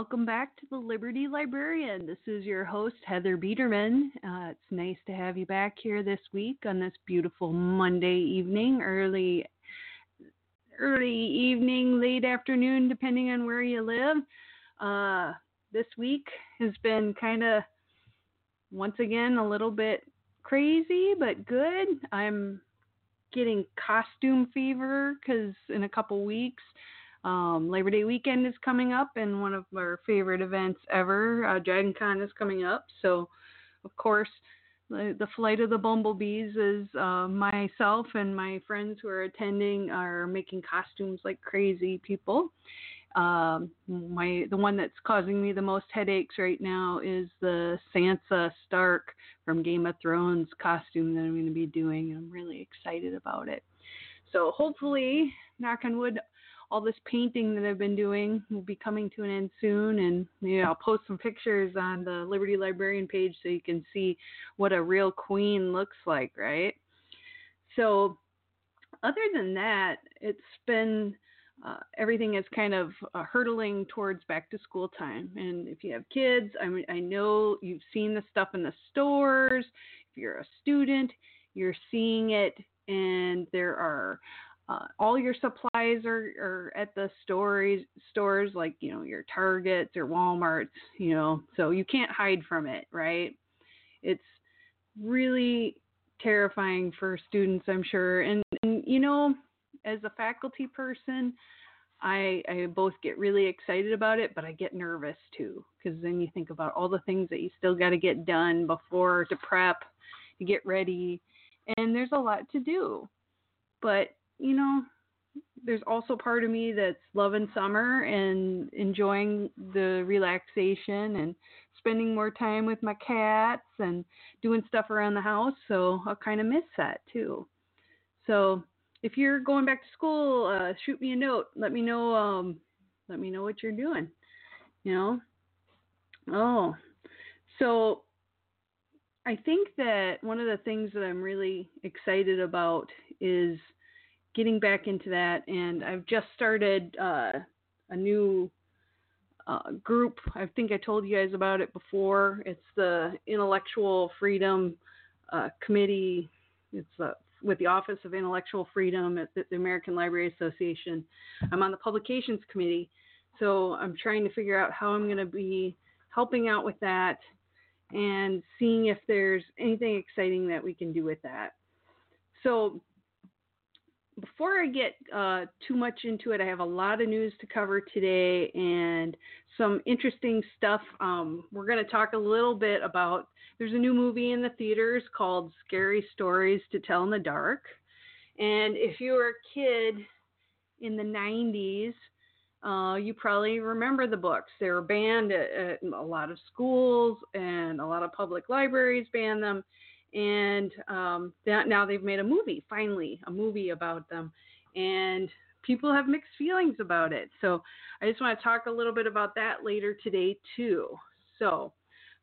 Welcome back to the Liberty Librarian. This is your host, Heather Biedermann. Uh, it's nice to have you back here this week on this beautiful Monday evening, early early evening, late afternoon, depending on where you live. Uh, this week has been kind of, once again, a little bit crazy, but good. I'm getting costume fever because in a couple weeks, um, Labor Day weekend is coming up, and one of our favorite events ever, uh, Dragon Con, is coming up. So, of course, the, the flight of the bumblebees is uh, myself and my friends who are attending are making costumes like crazy people. Um, my the one that's causing me the most headaches right now is the Sansa Stark from Game of Thrones costume that I'm going to be doing. I'm really excited about it. So hopefully, knock on wood, all this painting that I've been doing will be coming to an end soon, and I'll post some pictures on the Liberty Librarian page so you can see what a real queen looks like, right? So, other than that, it's been uh, everything is kind of uh, hurtling towards back to school time. And if you have kids, I mean, I know you've seen the stuff in the stores. If you're a student, you're seeing it, and there are uh, all your supplies are, are at the stores stores like you know your targets or walmarts you know so you can't hide from it right it's really terrifying for students i'm sure and, and you know as a faculty person I, I both get really excited about it, but I get nervous too, because then you think about all the things that you still got to get done before to prep, to get ready, and there's a lot to do. But you know, there's also part of me that's loving summer and enjoying the relaxation and spending more time with my cats and doing stuff around the house. So I'll kind of miss that too. So if you're going back to school, uh, shoot me a note. Let me know. Um, let me know what you're doing. You know. Oh, so I think that one of the things that I'm really excited about is getting back into that, and I've just started uh, a new uh, group. I think I told you guys about it before. It's the Intellectual Freedom uh, Committee. It's uh, with the Office of Intellectual Freedom at the American Library Association. I'm on the Publications Committee, so I'm trying to figure out how I'm going to be helping out with that and seeing if there's anything exciting that we can do with that. So before I get uh, too much into it, I have a lot of news to cover today and some interesting stuff. Um, we're going to talk a little bit about there's a new movie in the theaters called Scary Stories to Tell in the Dark. And if you were a kid in the 90s, uh, you probably remember the books. They were banned at, at a lot of schools and a lot of public libraries banned them and um, that now they've made a movie finally a movie about them and people have mixed feelings about it. So i just want to talk a little bit about that later today too. So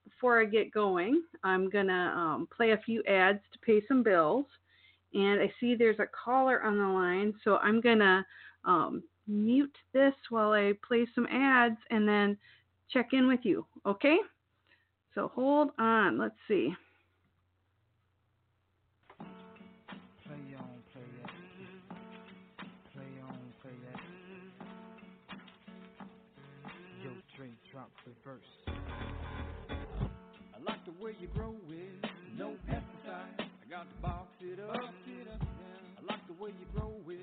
before i get going i'm going to um, play a few ads to pay some bills and i see there's a caller on the line so i'm going to um, mute this while i play some ads and then check in with you okay? So hold on let's see first. I like the way you grow with no pesticide. I got to box it up. Box it up. I like the way you grow with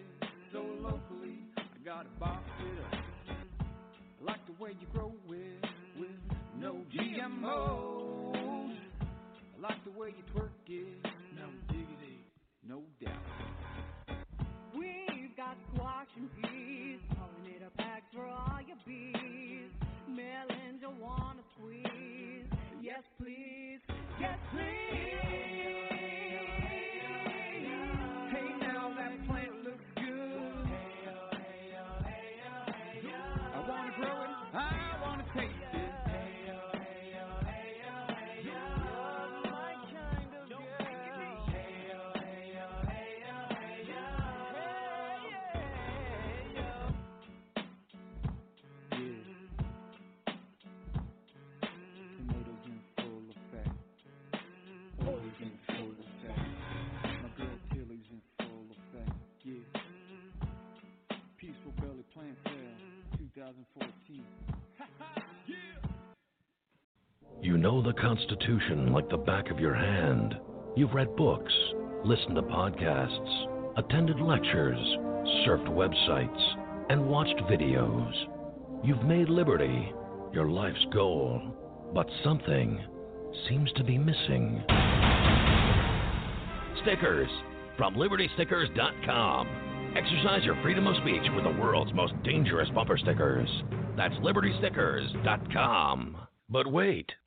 so locally. I got to box it up. I like the way you grow with with no GMOs. I like the way you twerk it. No diggity, no doubt. We've got squash and peas, pollinator packs for all your bees melons you wanna squeeze. Yes, please. Yes, please. You know the Constitution like the back of your hand. You've read books, listened to podcasts, attended lectures, surfed websites, and watched videos. You've made liberty your life's goal, but something seems to be missing. Stickers from libertystickers.com. Exercise your freedom of speech with the world's most dangerous bumper stickers. That's libertystickers.com. But wait.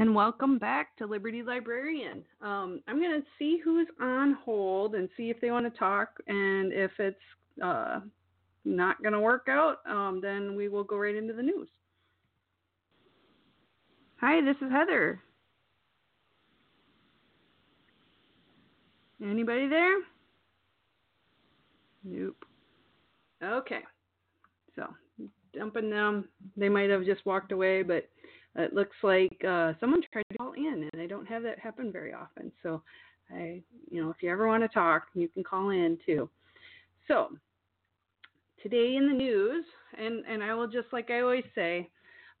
And welcome back to Liberty Librarian. Um, I'm going to see who's on hold and see if they want to talk. And if it's uh, not going to work out, um, then we will go right into the news. Hi, this is Heather. Anybody there? Nope. Okay. So, dumping them. They might have just walked away, but it looks like uh, someone tried to call in, and I don't have that happen very often. So, I, you know, if you ever want to talk, you can call in too. So, today in the news, and and I will just like I always say,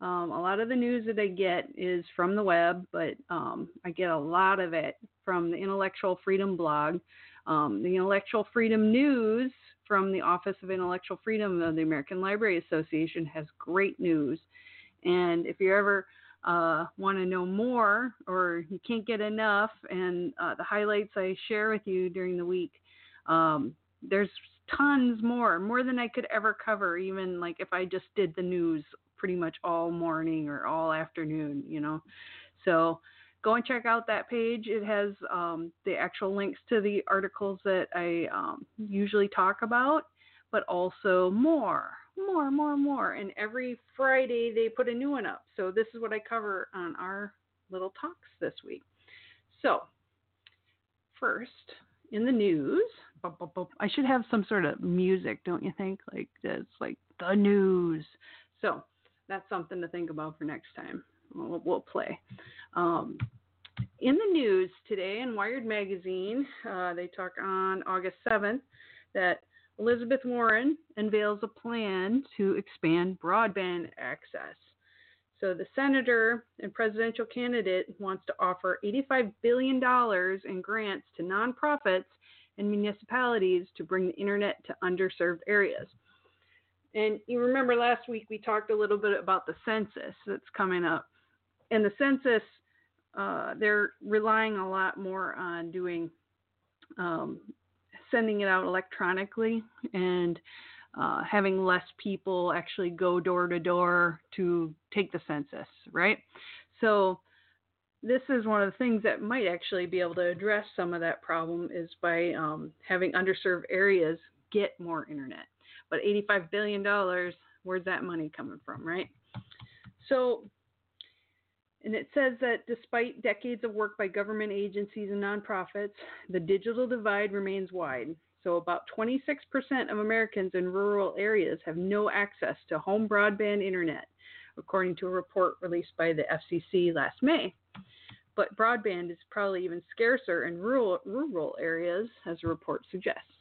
um, a lot of the news that I get is from the web, but um, I get a lot of it from the Intellectual Freedom blog. Um, the Intellectual Freedom News from the Office of Intellectual Freedom of the American Library Association has great news. And if you ever uh, want to know more or you can't get enough, and uh, the highlights I share with you during the week, um, there's tons more, more than I could ever cover, even like if I just did the news pretty much all morning or all afternoon, you know. So go and check out that page. It has um, the actual links to the articles that I um, usually talk about, but also more, more, more, more. And every Friday they put a new one up. So this is what I cover on our little talks this week. So, first, in the news, I should have some sort of music, don't you think? Like this, like the news. So, that's something to think about for next time. We'll, we'll play. Um, in the news today in Wired Magazine, uh, they talk on August 7th that Elizabeth Warren unveils a plan to expand broadband access. So the senator and presidential candidate wants to offer $85 billion in grants to nonprofits and municipalities to bring the internet to underserved areas. And you remember last week we talked a little bit about the census that's coming up. And the census, uh, they're relying a lot more on doing um, sending it out electronically and uh, having less people actually go door to door to take the census, right? So this is one of the things that might actually be able to address some of that problem is by um, having underserved areas get more internet. But $85 billion, where's that money coming from, right? So and it says that despite decades of work by government agencies and nonprofits, the digital divide remains wide. So, about 26% of Americans in rural areas have no access to home broadband internet, according to a report released by the FCC last May. But broadband is probably even scarcer in rural, rural areas, as the report suggests.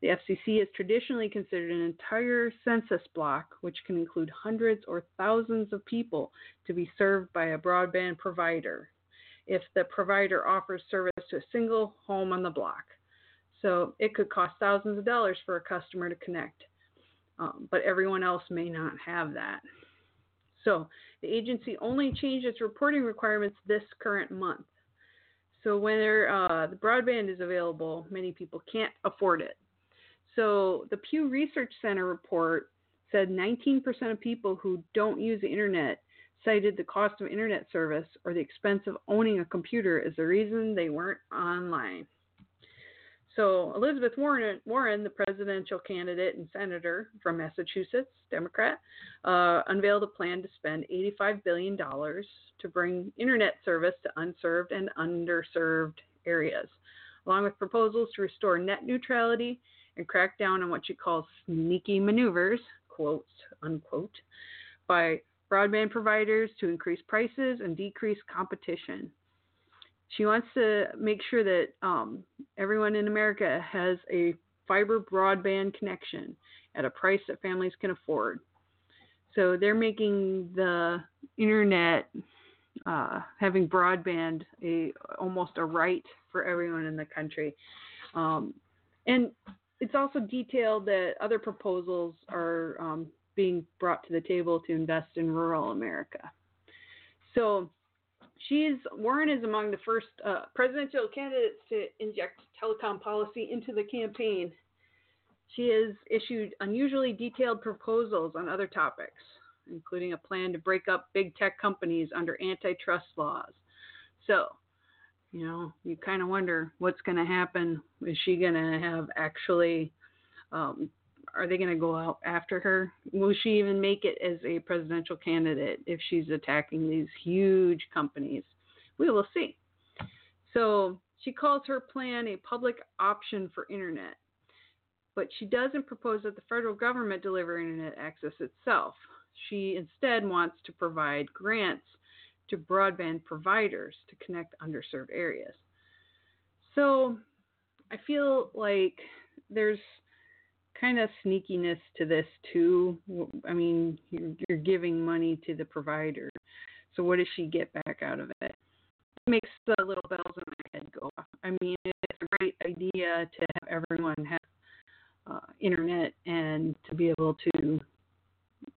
The FCC has traditionally considered an entire census block, which can include hundreds or thousands of people, to be served by a broadband provider if the provider offers service to a single home on the block. So it could cost thousands of dollars for a customer to connect, um, but everyone else may not have that. So the agency only changed its reporting requirements this current month. So when uh, the broadband is available, many people can't afford it. So the Pew Research Center report said 19% of people who don't use the internet cited the cost of internet service or the expense of owning a computer as the reason they weren't online. So Elizabeth Warren, Warren, the presidential candidate and senator from Massachusetts, Democrat, uh, unveiled a plan to spend $85 billion to bring internet service to unserved and underserved areas, along with proposals to restore net neutrality and crack down on what she calls sneaky maneuvers, quotes, unquote, by broadband providers to increase prices and decrease competition. She wants to make sure that um, everyone in America has a fiber broadband connection at a price that families can afford. So they're making the internet, uh, having broadband, a almost a right for everyone in the country. Um, and it's also detailed that other proposals are um, being brought to the table to invest in rural America. So she's Warren is among the first uh, presidential candidates to inject telecom policy into the campaign. She has issued unusually detailed proposals on other topics, including a plan to break up big tech companies under antitrust laws. So, you know, you kind of wonder what's going to happen. Is she going to have actually, um, are they going to go out after her? Will she even make it as a presidential candidate if she's attacking these huge companies? We will see. So she calls her plan a public option for internet but she doesn't propose that the federal government deliver internet access itself. She instead wants to provide grants to broadband providers to connect underserved areas. So I feel like there's kind of sneakiness to this too. I mean, you're, you're giving money to the provider. So what does she get back out of it? It makes the little bells in my head go off. I mean, it's a great idea to have everyone have uh, internet and to be able to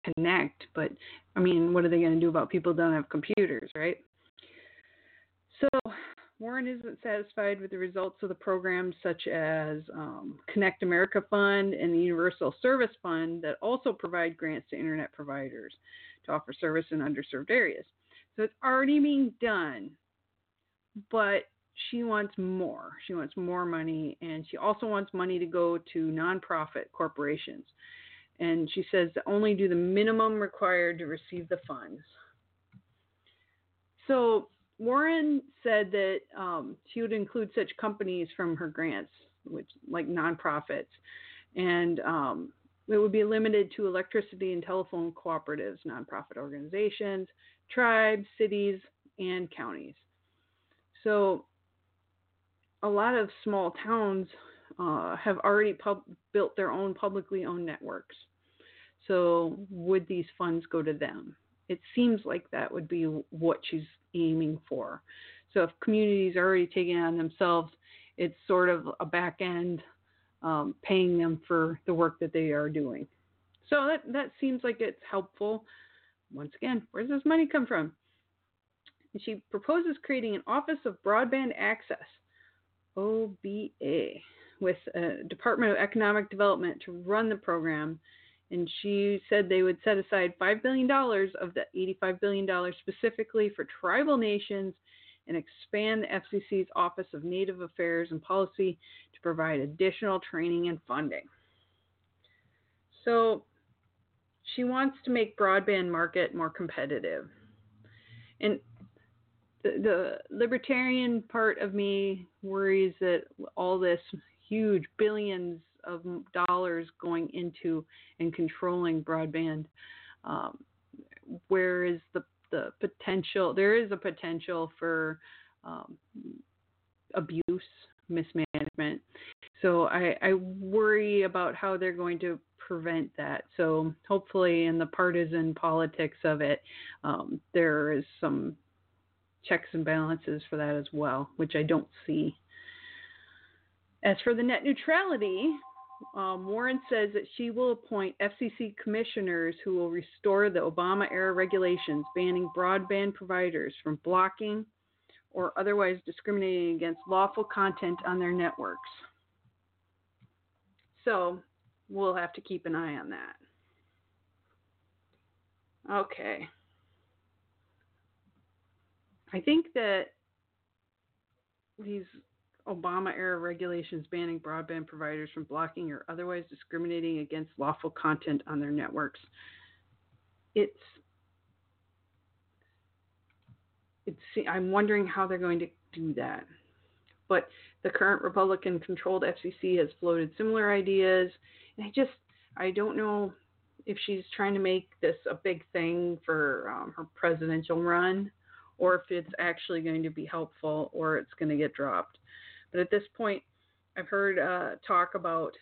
connect. But I mean, what are they going to do about people don't have computers, right? So Warren isn't satisfied with the results of the programs such as um, Connect America Fund and the Universal Service Fund that also provide grants to internet providers to offer service in underserved areas. So it's already being done, but she wants more. She wants more money, and she also wants money to go to nonprofit corporations. And she says to only do the minimum required to receive the funds. So Warren said that um, she would include such companies from her grants, which like nonprofits, and um, it would be limited to electricity and telephone cooperatives, nonprofit organizations, tribes, cities, and counties. So a lot of small towns uh, have already pub- built their own publicly owned networks. So, would these funds go to them? It seems like that would be what she's aiming for. So, if communities are already taking on themselves, it's sort of a back end um, paying them for the work that they are doing. So, that, that seems like it's helpful. Once again, where does this money come from? And she proposes creating an Office of Broadband Access OBA with a Department of Economic Development to run the program. And she said they would set aside $5 billion of the $85 billion specifically for tribal nations and expand the FCC's Office of Native Affairs and Policy to provide additional training and funding. So she wants to make broadband market more competitive. And the, libertarian part of me worries that all this huge billions of dollars going into and controlling broadband, um, where is the the potential? There is a potential for um, abuse, mismanagement. So I, I worry about how they're going to prevent that. So hopefully, in the partisan politics of it, um, there is some checks and balances for that as well, which I don't see. As for the net neutrality, um, Warren says that she will appoint FCC commissioners who will restore the Obama era regulations banning broadband providers from blocking or otherwise discriminating against lawful content on their networks. So we'll have to keep an eye on that. Okay. I think that these Obama era regulations banning broadband providers from blocking or otherwise discriminating against lawful content on their networks. it's it's I'm wondering how they're going to do that. But the current Republican controlled FCC has floated similar ideas, and I just I don't know if she's trying to make this a big thing for um, her presidential run, or if it's actually going to be helpful, or it's going to get dropped. But at this point, I've heard uh, talk about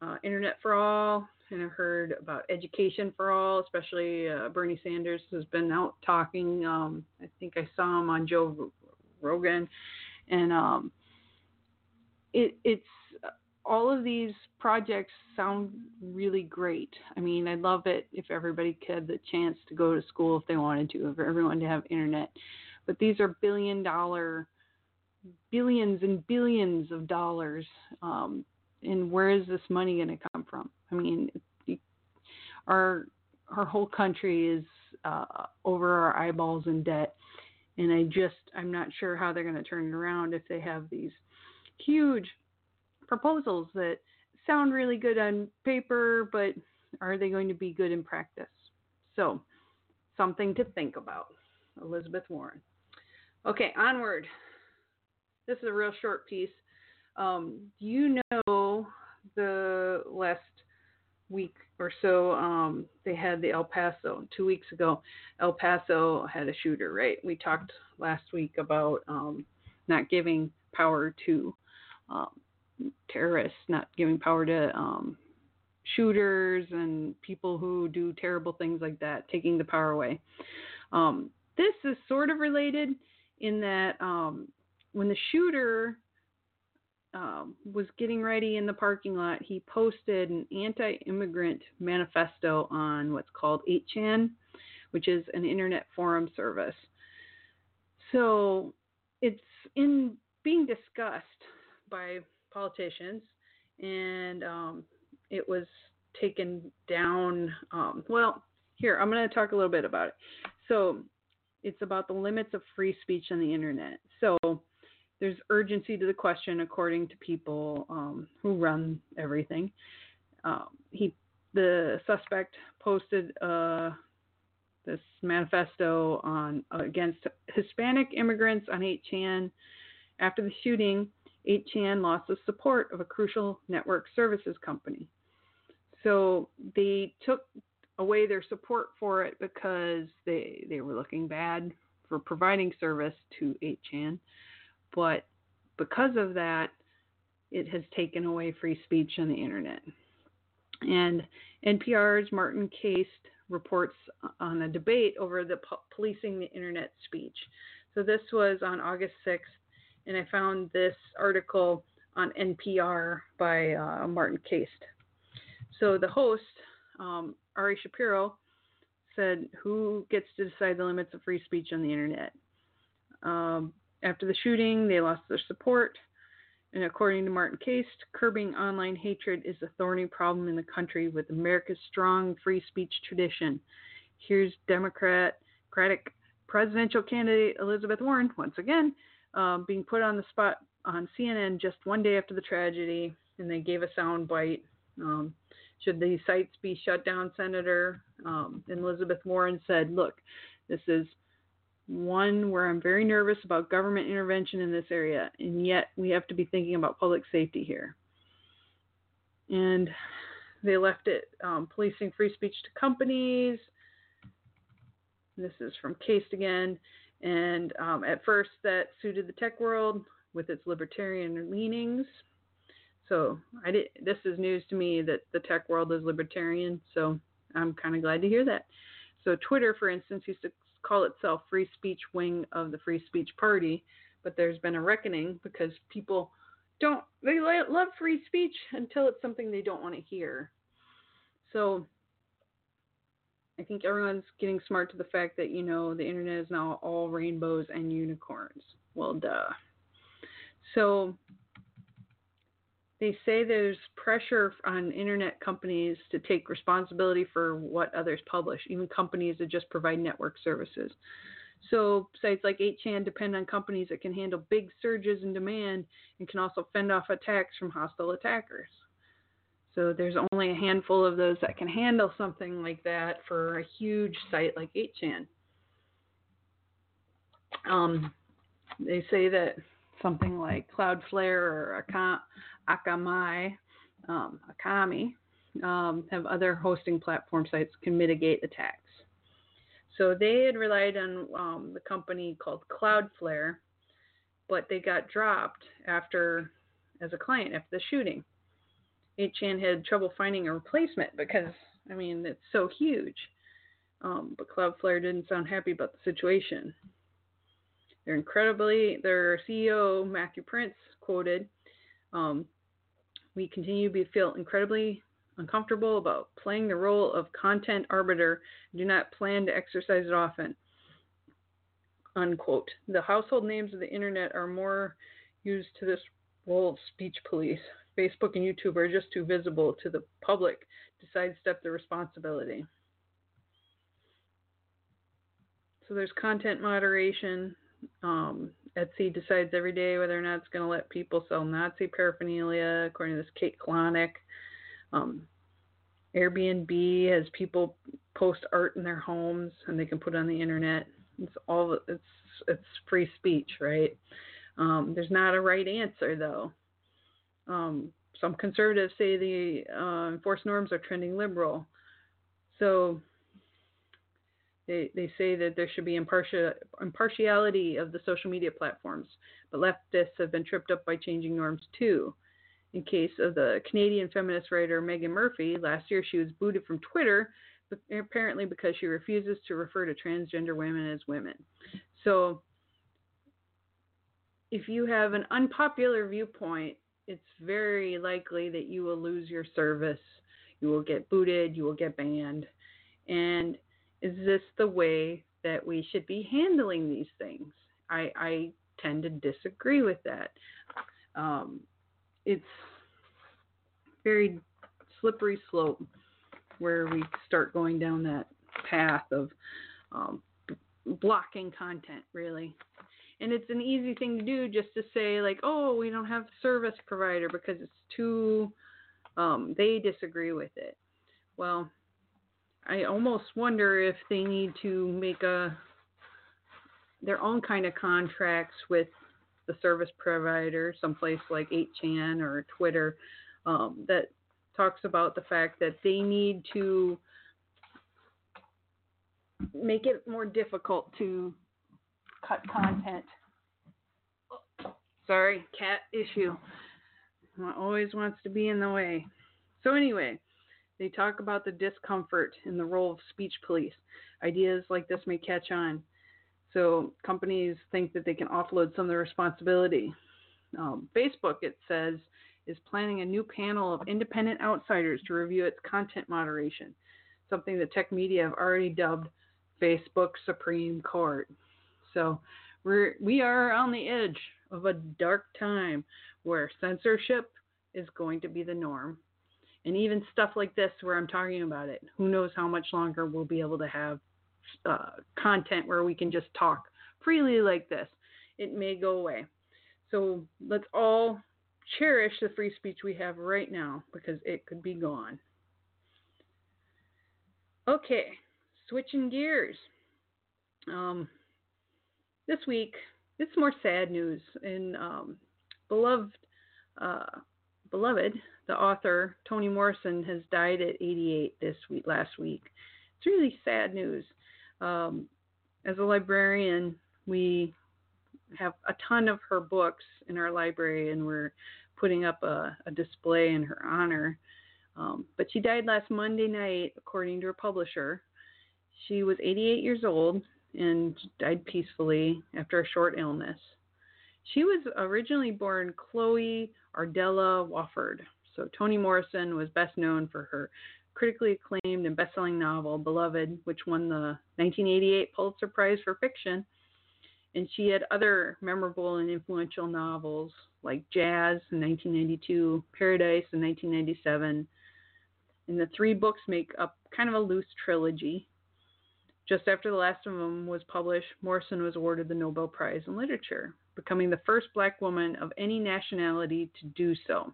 uh, internet for all, and I've heard about education for all. Especially uh, Bernie Sanders has been out talking. Um, I think I saw him on Joe Rogan, and um, it, it's all of these projects sound really great. I mean, I'd love it if everybody had the chance to go to school if they wanted to, if everyone to have internet. But these are billion dollar, billions and billions of dollars. Um, and where is this money going to come from? I mean, our our whole country is uh, over our eyeballs in debt, and I just I'm not sure how they're going to turn it around if they have these huge proposals that sound really good on paper, but are they going to be good in practice? So, something to think about. Elizabeth Warren. Okay, onward. This is a real short piece. Um, you know the last week or so um, they had the El Paso two weeks ago. El Paso had a shooter, right? We talked last week about um, not giving power to um, terrorists, not giving power to um, shooters and people who do terrible things like that, taking the power away. Um, this is sort of related in that um, when the shooter um, was getting ready in the parking lot, he posted an anti immigrant manifesto on what's called 8chan, which is an internet forum service. So it's in being discussed by politicians, and um, it was taken down. Um, well, here, I'm going to talk a little bit about it. So, it's about the limits of free speech on the internet. So, there's urgency to the question, according to people um, who run everything. Um, he, the suspect, posted uh, this manifesto on uh, against Hispanic immigrants on 8chan. After the shooting, 8chan lost the support of a crucial network services company. So they took away their support for it because they they were looking bad for providing service to 8chan. But because of that, it has taken away free speech on the internet. And NPR's Martin Kaste reports on a debate over the po- policing the internet speech. So this was on August 6th, and I found this article on NPR by uh, Martin Kaste. So the host, um, Ari Shapiro, said, Who gets to decide the limits of free speech on the internet? Um, after the shooting, they lost their support. And according to Martin Kaste, curbing online hatred is a thorny problem in the country with America's strong free speech tradition. Here's Democratic presidential candidate Elizabeth Warren once again um, being put on the spot on CNN just one day after the tragedy, and they gave a sound bite. Um, should these sites be shut down, Senator? Um, and Elizabeth Warren said, "Look, this is one where I'm very nervous about government intervention in this area, and yet we have to be thinking about public safety here." And they left it um, policing free speech to companies. This is from Kaste again. And um, at first, that suited the tech world with its libertarian leanings. So I did. This is news to me that the tech world is libertarian. So I'm kind of glad to hear that. So Twitter, for instance, used to call itself free speech wing of the free speech party, but there's been a reckoning because people don't they love free speech until it's something they don't want to hear. So I think everyone's getting smart to the fact that, you know, the internet is now all rainbows and unicorns. Well, duh. So they say there's pressure on internet companies to take responsibility for what others publish, even companies that just provide network services. So sites like 8chan depend on companies that can handle big surges in demand and can also fend off attacks from hostile attackers. So there's only a handful of those that can handle something like that for a huge site like 8chan. Um, they say that something like Cloudflare or Akamai, um, Akami, um, have other hosting platform sites can mitigate attacks. So they had relied on um, the company called Cloudflare, but they got dropped after as a client after the shooting. 8chan had trouble finding a replacement because I mean it's so huge. Um, but Cloudflare didn't sound happy about the situation. They're incredibly, their CEO, Matthew Prince, quoted, um, We continue to be, feel incredibly uncomfortable about playing the role of content arbiter do not plan to exercise it often. Unquote. The household names of the internet are more used to this role of speech police. Facebook and YouTube are just too visible to the public to sidestep the responsibility. So there's content moderation, um, Etsy decides every day whether or not it's going to let people sell Nazi paraphernalia, according to this Kate Klonick. Um, Airbnb has people post art in their homes and they can put it on the internet. It's all it's it's free speech, right? Um, there's not a right answer though. Um, some conservatives say the uh, enforced norms are trending liberal. So they, they say that there should be impartial, impartiality of the social media platforms, but leftists have been tripped up by changing norms too. In case of the Canadian feminist writer Meghan Murphy, last year she was booted from Twitter, apparently because she refuses to refer to transgender women as women. So, if you have an unpopular viewpoint, it's very likely that you will lose your service. You will get booted, you will get banned. And is this the way that we should be handling these things? I, I tend to disagree with that. Um, it's very slippery slope where we start going down that path of um, b- blocking content, really. And it's an easy thing to do just to say, like, oh, we don't have service provider because it's too, um, they disagree with it. Well, I almost wonder if they need to make a their own kind of contracts with the service provider, someplace like 8chan or Twitter, um, that talks about the fact that they need to make it more difficult to cut content. Sorry, cat issue. Always wants to be in the way. So anyway, they talk about the discomfort in the role of speech police. Ideas like this may catch on. So companies think that they can offload some of the responsibility. Um, Facebook, it says, is planning a new panel of independent outsiders to review its content moderation, something that tech media have already dubbed Facebook Supreme Court. So we're we are on the edge of a dark time where censorship is going to be the norm and even stuff like this where I'm talking about it. Who knows how much longer we'll be able to have uh, content where we can just talk freely like this. It may go away. So let's all cherish the free speech we have right now because it could be gone. Okay, switching gears. Um, this week, it's more sad news. And um, beloved, uh, beloved the author Toni Morrison has died at 88 this week last week. It's really sad news. Um, as a librarian, we have a ton of her books in our library, and we're putting up a, a display in her honor. Um, but she died last Monday night, according to her publisher. She was 88 years old and died peacefully after a short illness. She was originally born Chloe Ardelia Wofford. So Toni Morrison was best known for her critically acclaimed and best-selling novel Beloved, which won the 1988 Pulitzer Prize for fiction. And she had other memorable and influential novels like Jazz in 1992, Paradise in 1997. And the three books make up kind of a loose trilogy. Just after the last of them was published, Morrison was awarded the Nobel Prize in Literature, becoming the first black woman of any nationality to do so.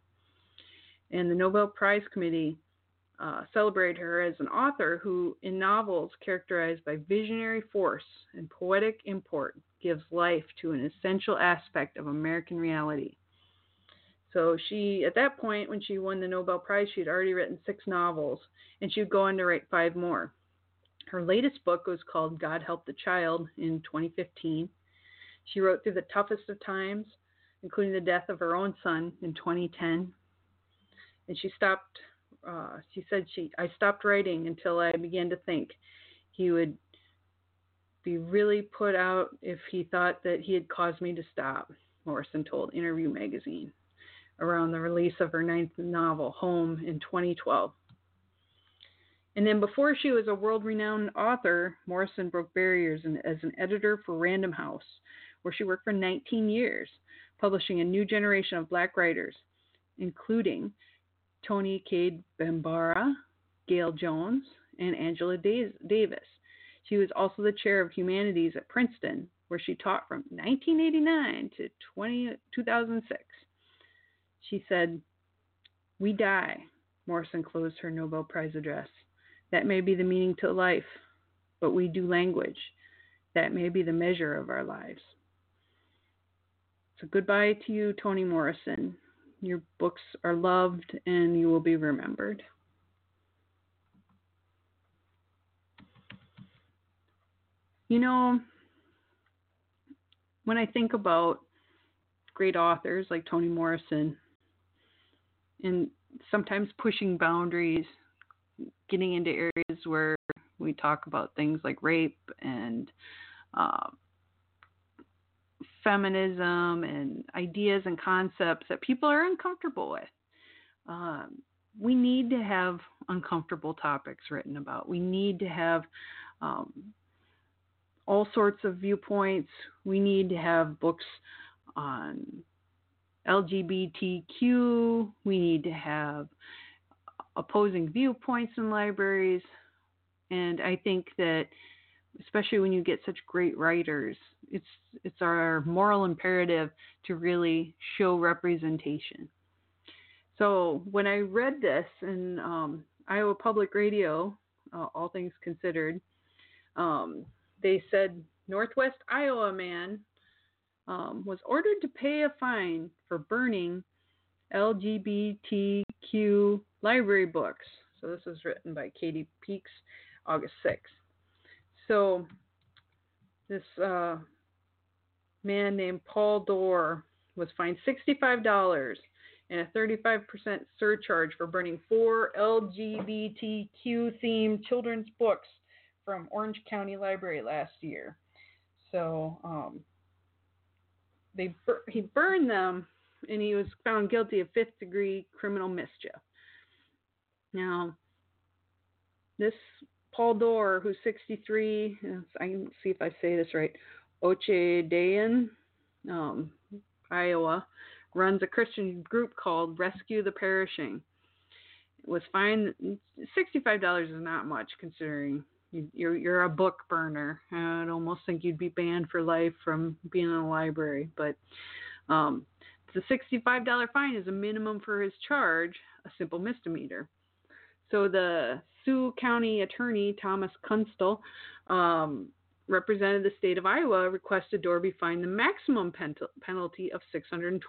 And the Nobel Prize Committee uh, celebrated her as an author who, in novels characterized by visionary force and poetic import, gives life to an essential aspect of American reality. So she, at that point, when she won the Nobel Prize, she had already written six novels, and she would go on to write five more. Her latest book was called God Help the Child in 2015. She wrote through the toughest of times, including the death of her own son in 2010. And she stopped, uh, she said, she, I stopped writing until I began to think he would be really put out if he thought that he had caused me to stop, Morrison told Interview magazine around the release of her ninth novel, Home, in 2012. And then before she was a world renowned author, Morrison broke barriers as an editor for Random House, where she worked for 19 years, publishing a new generation of black writers, including Toni Cade Bambara, Gayl Jones, and Angela Davis. She was also the chair of humanities at Princeton, where she taught from 1989 to 20, 2006. She said, We die. Morrison closed her Nobel Prize address. That may be the meaning to life, but we do language. That may be the measure of our lives. So goodbye to you, Toni Morrison. Your books are loved and you will be remembered. You know, when I think about great authors like Toni Morrison and sometimes pushing boundaries getting into areas where we talk about things like rape and uh, feminism and ideas and concepts that people are uncomfortable with. Um, we need to have uncomfortable topics written about. We need to have um, all sorts of viewpoints. We need to have books on LGBTQ. We need to have opposing viewpoints in libraries. And I think that especially when you get such great writers, it's it's our moral imperative to really show representation. So when I read this in um, Iowa Public Radio, uh, all things considered, um, they said Northwest Iowa man um, was ordered to pay a fine for burning LGBTQ library books. So this was written by Katie Peikes, August 6th. So this uh, man named Paul Dorr was fined $65 and a 35% surcharge for burning four LGBTQ themed children's books from Orange County Library last year. So um, they bur- he burned them and he was found guilty of fifth degree criminal mischief. Now, this Paul Dorr, who's 63, I can see if I say this right, Ocheyedan, um, Iowa, runs a Christian group called Rescue the Perishing. It was fine. $65 is not much considering you're you're a book burner. I'd almost think you'd be banned for life from being in a library, but um, the $65 fine is a minimum for his charge, a simple misdemeanor. So the Sioux County Attorney Thomas Kunstle um, represented the state of Iowa, requested Dorby be fined the maximum pen- penalty of $625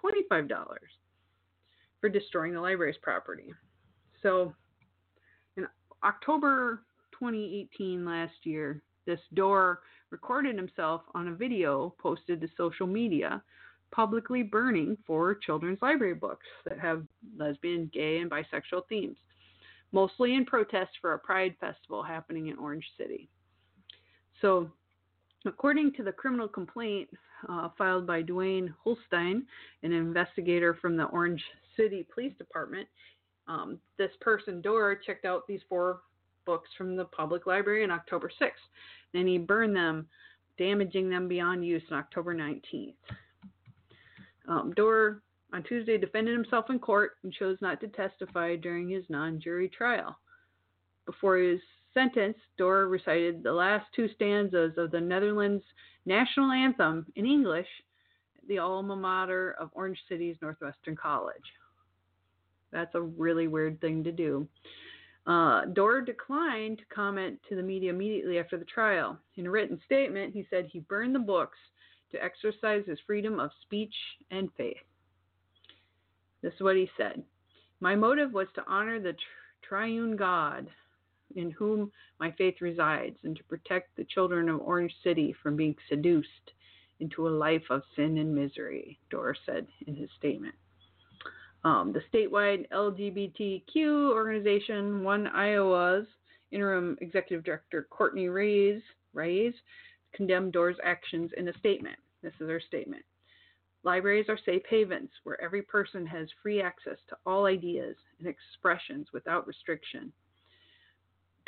for destroying the library's property. So in October 2018, last year, this Dorr recorded himself on a video posted to social media publicly burning four children's library books that have lesbian, gay, and bisexual themes, mostly in protest for a pride festival happening in Orange City. So, according to the criminal complaint uh, filed by Dwayne Holstein, an investigator from the Orange City Police Department, um, this person, Dorr, checked out these four books from the public library on October 6th. Then he burned them, damaging them beyond use on October 19th. Um, Dorr on Tuesday defended himself in court and chose not to testify during his non jury trial. Before he was sentenced, Dorr recited the last two stanzas of the Netherlands national anthem in English the alma mater of Orange City's Northwestern College. That's a really weird thing to do. Uh, Dorr declined to comment to the media immediately after the trial. In a written statement, he said he burned the books to exercise his freedom of speech and faith. This is what he said My motive was to honor the triune God in whom my faith resides and to protect the children of Orange City from being seduced into a life of sin and misery, Dorr said in his statement. Um, the statewide LGBTQ organization, One Iowa's interim executive director, Courtney Reyes, Reyes condemned Dorr's actions in a statement. This is her statement. Libraries are safe havens where every person has free access to all ideas and expressions without restriction.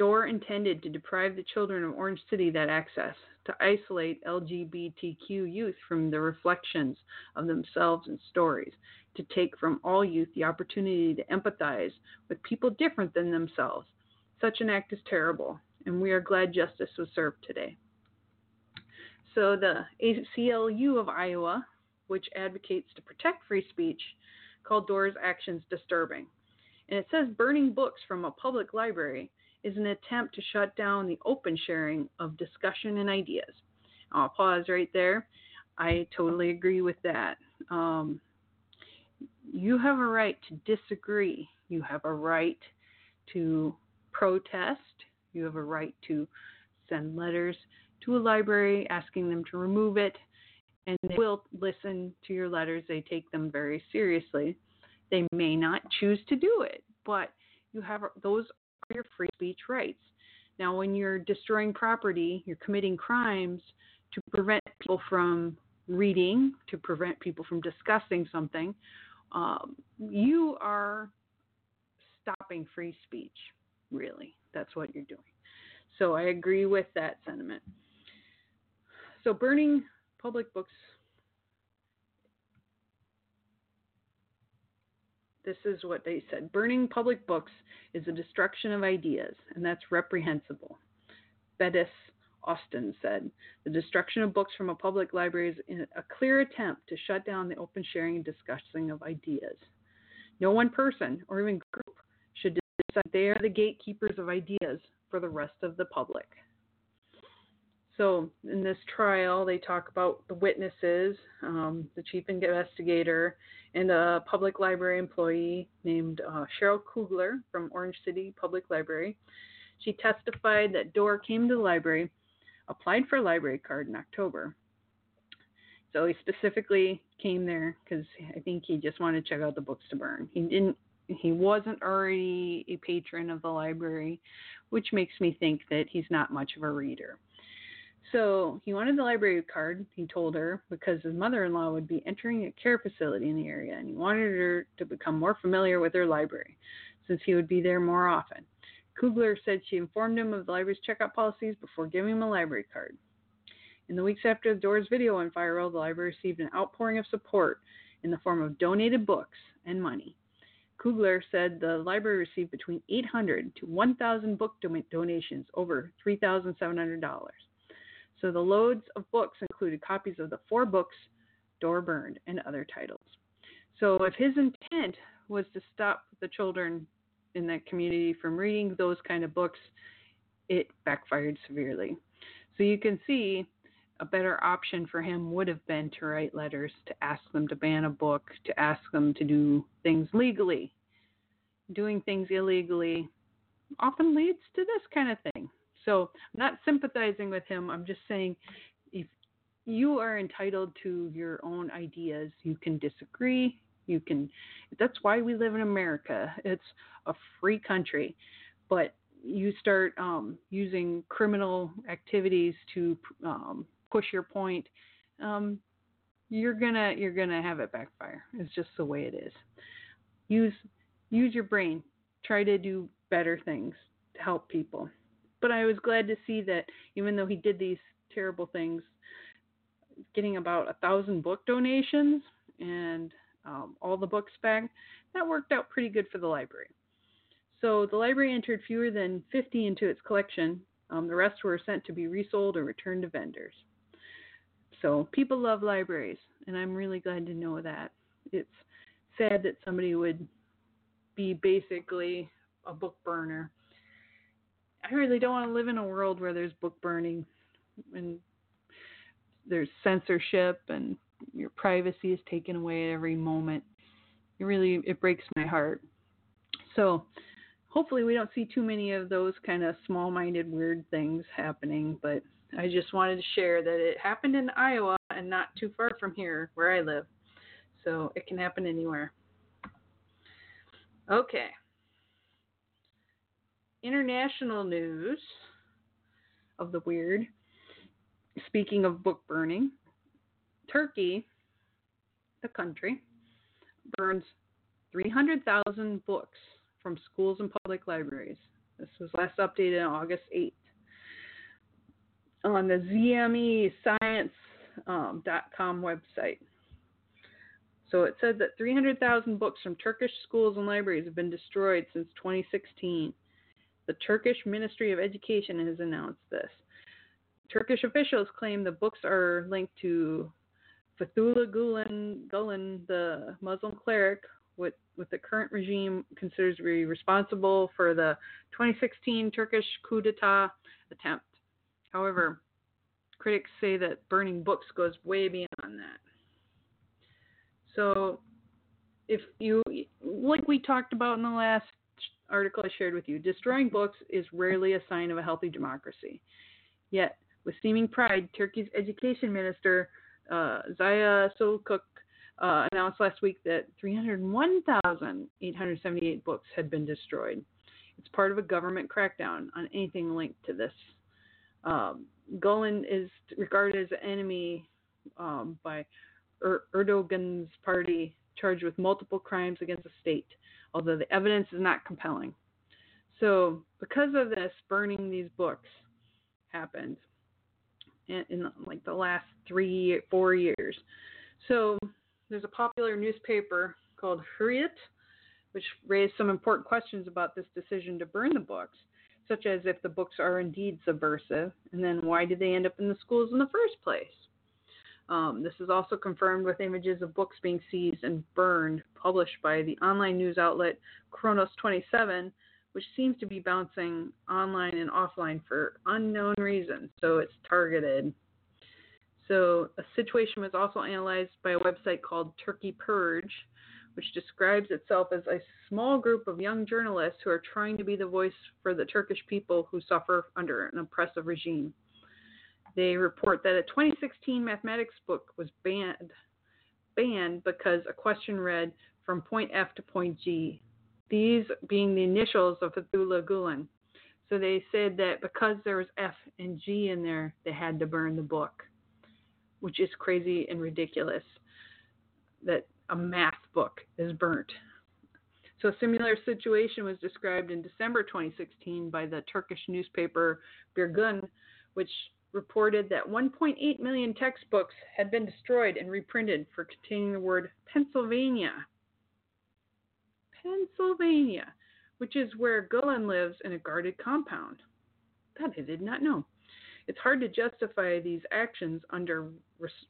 Dorr intended to deprive the children of Orange City that access, to isolate LGBTQ youth from the reflections of themselves and stories, to take from all youth the opportunity to empathize with people different than themselves. Such an act is terrible, and we are glad justice was served today. So, the ACLU of Iowa, which advocates to protect free speech, called Dorr's actions disturbing. And it says burning books from a public library is an attempt to shut down the open sharing of discussion and ideas. I'll pause right there. I totally agree with that. Um, you have a right to disagree. You have a right to protest. You have a right to send letters to a library asking them to remove it. And they will listen to your letters. They take them very seriously. They may not choose to do it, but you have those your free speech rights. Now, when you're destroying property, you're committing crimes to prevent people from reading, to prevent people from discussing something, um, you are stopping free speech, really. That's what you're doing. So I agree with that sentiment. So burning public books. This is what they said. Burning public books is a destruction of ideas, and that's reprehensible. Bettis Austin said. The destruction of books from a public library is a clear attempt to shut down the open sharing and discussing of ideas. No one person or even group should decide they are the gatekeepers of ideas for the rest of the public. So, in this trial, they talk about the witnesses, um, the chief investigator, and a public library employee named uh, Cheryl Kugler from Orange City Public Library. She testified that Dorr came to the library applied for a library card in October. So he specifically came there because I think he just wanted to check out the books to burn. He didn't. He wasn't already a patron of the library, which makes me think that he's not much of a reader. So he wanted the library card, he told her, because his mother in law would be entering a care facility in the area and he wanted her to become more familiar with her library since he would be there more often. Kugler said she informed him of the library's checkout policies before giving him a library card. In the weeks after the Dorr's video went viral, the library received an outpouring of support in the form of donated books and money. Kugler said the library received between 800 to 1,000 book donations, over $3,700. So the loads of books included copies of the four books Dorr burned and other titles. So if his intent was to stop the children in that community from reading those kind of books, it backfired severely. So you can see a better option for him would have been to write letters to ask them to ban a book, to ask them to do things legally. Doing things illegally often leads to this kind of thing. So I'm not sympathizing with him. I'm just saying if you are entitled to your own ideas, you can disagree, you can. That's why we live in America. It's a free country, but you start um, using criminal activities to um, push your point, um, you're gonna you're gonna have it backfire. It's just the way it is. Use use your brain. Try to do better things to help people. But I was glad to see that even though he did these terrible things, getting about a thousand book donations and um, all the books back. That worked out pretty good for the library. So the library entered fewer than 50 into its collection. Um, the rest were sent to be resold or returned to vendors. So people love libraries, and I'm really glad to know that. It's sad that somebody would be basically a book burner. I really don't want to live in a world where there's book burning and there's censorship and your privacy is taken away at every moment. It really it breaks my heart. So hopefully we don't see too many of those kind of small-minded weird things happening, but I just wanted to share that it happened in Iowa and not too far from here where I live. So it can happen anywhere. Okay. International news of the weird. Speaking of book burning, Turkey, the country, burns 300,000 books from schools and public libraries. This was last updated on August 8th. On the ZMEScience.com um, website. So it said that 300,000 books from Turkish schools and libraries have been destroyed since 2016. The Turkish Ministry of Education has announced this. Turkish officials claim the books are linked to Fethullah Gulen, Gulen the Muslim cleric, with, with the current regime considers to be responsible for the 2016 Turkish coup d'etat attempt. However, critics say that burning books goes way beyond that. So, if you, like we talked about in the last article I shared with you, destroying books is rarely a sign of a healthy democracy. Yet, with seeming pride, Turkey's education minister, uh, Selçuk, uh, announced last week that 301,878 books had been destroyed. It's part of a government crackdown on anything linked to this. Um, Gulen is regarded as an enemy um, by er- Erdogan's party, charged with multiple crimes against the state, although the evidence is not compelling. So, because of this, burning these books happened in, in like the last three, four years. So, there's a popular newspaper called Hurriyet, which raised some important questions about this decision to burn the books, such as if the books are indeed subversive, and then why did they end up in the schools in the first place? Um, this is also confirmed with images of books being seized and burned, published by the online news outlet Kronos 27, which seems to be bouncing online and offline for unknown reasons, so it's targeted. So, a situation was also analyzed by a website called Turkey Purge, which describes itself as a small group of young journalists who are trying to be the voice for the Turkish people who suffer under an oppressive regime. They report that a 2016 mathematics book was banned banned because a question read from point F to point G, these being the initials of Fethullah Gulen. So they said that because there was F and G in there, they had to burn the book, which is crazy and ridiculous that a math book is burnt. So a similar situation was described in December 2016 by the Turkish newspaper Birgun, which reported that 1.8 million textbooks had been destroyed and reprinted for containing the word Pennsylvania. Pennsylvania, which is where Gulen lives in a guarded compound. That I did not know. It's hard to justify these actions under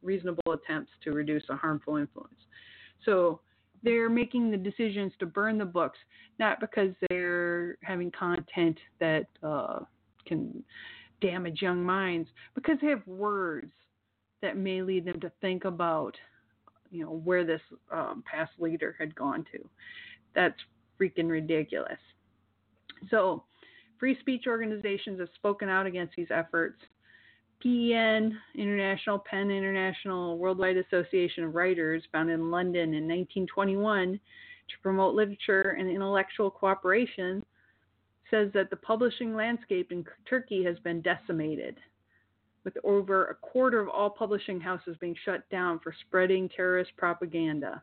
reasonable attempts to reduce a harmful influence. So they're making the decisions to burn the books not because they're having content that uh, can damage young minds because they have words that may lead them to think about you know where this um, past leader had gone to. That's freaking ridiculous. So free speech organizations have spoken out against these efforts. PEN International PEN International Worldwide Association of Writers founded in London in 1921 to promote literature and intellectual cooperation says that the publishing landscape in Turkey has been decimated, with over a quarter of all publishing houses being shut down for spreading terrorist propaganda.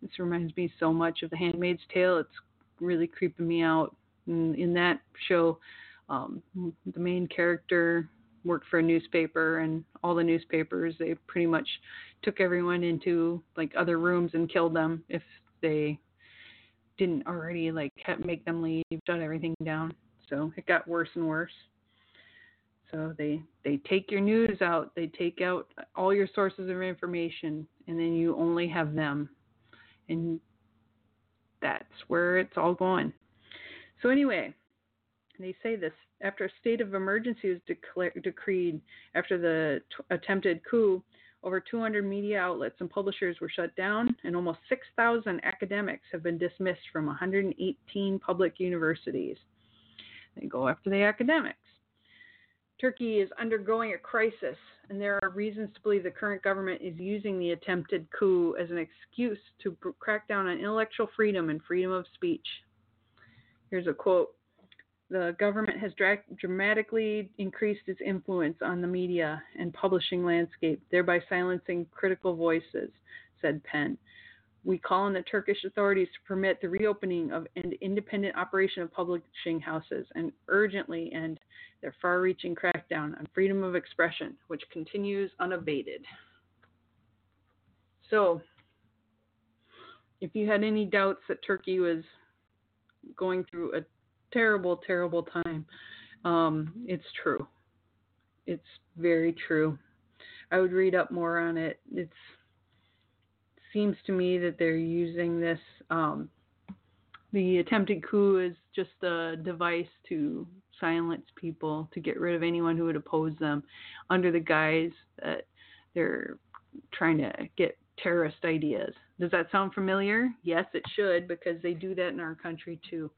This reminds me so much of The Handmaid's Tale. It's really creeping me out. In, in that show, um, the main character worked for a newspaper, and all the newspapers they pretty much took everyone into like other rooms and killed them if they didn't already like make them leave, shut everything down. So it got worse and worse. So they they take your news out, they take out all your sources of information, and then you only have them. And that's where it's all going. So anyway, they say this after a state of emergency was declared, decreed after the t- attempted coup. Over 200 media outlets and publishers were shut down, and almost 6,000 academics have been dismissed from 118 public universities. They go after the academics. Turkey is undergoing a crisis, and there are reasons to believe the current government is using the attempted coup as an excuse to crack down on intellectual freedom and freedom of speech. Here's a quote the government has dra- dramatically increased its influence on the media and publishing landscape, thereby silencing critical voices, said PEN. We call on the Turkish authorities to permit the reopening of an independent operation of publishing houses and urgently end their far reaching crackdown on freedom of expression, which continues unabated. So, if you had any doubts that Turkey was going through a terrible, terrible time. Um, it's true. It's very true. I would read up more on it. It seems to me that they're using this. Um, the attempted coup is just a device to silence people, to get rid of anyone who would oppose them, under the guise that they're trying to get terrorist ideas. Does that sound familiar? Yes, it should, because they do that in our country too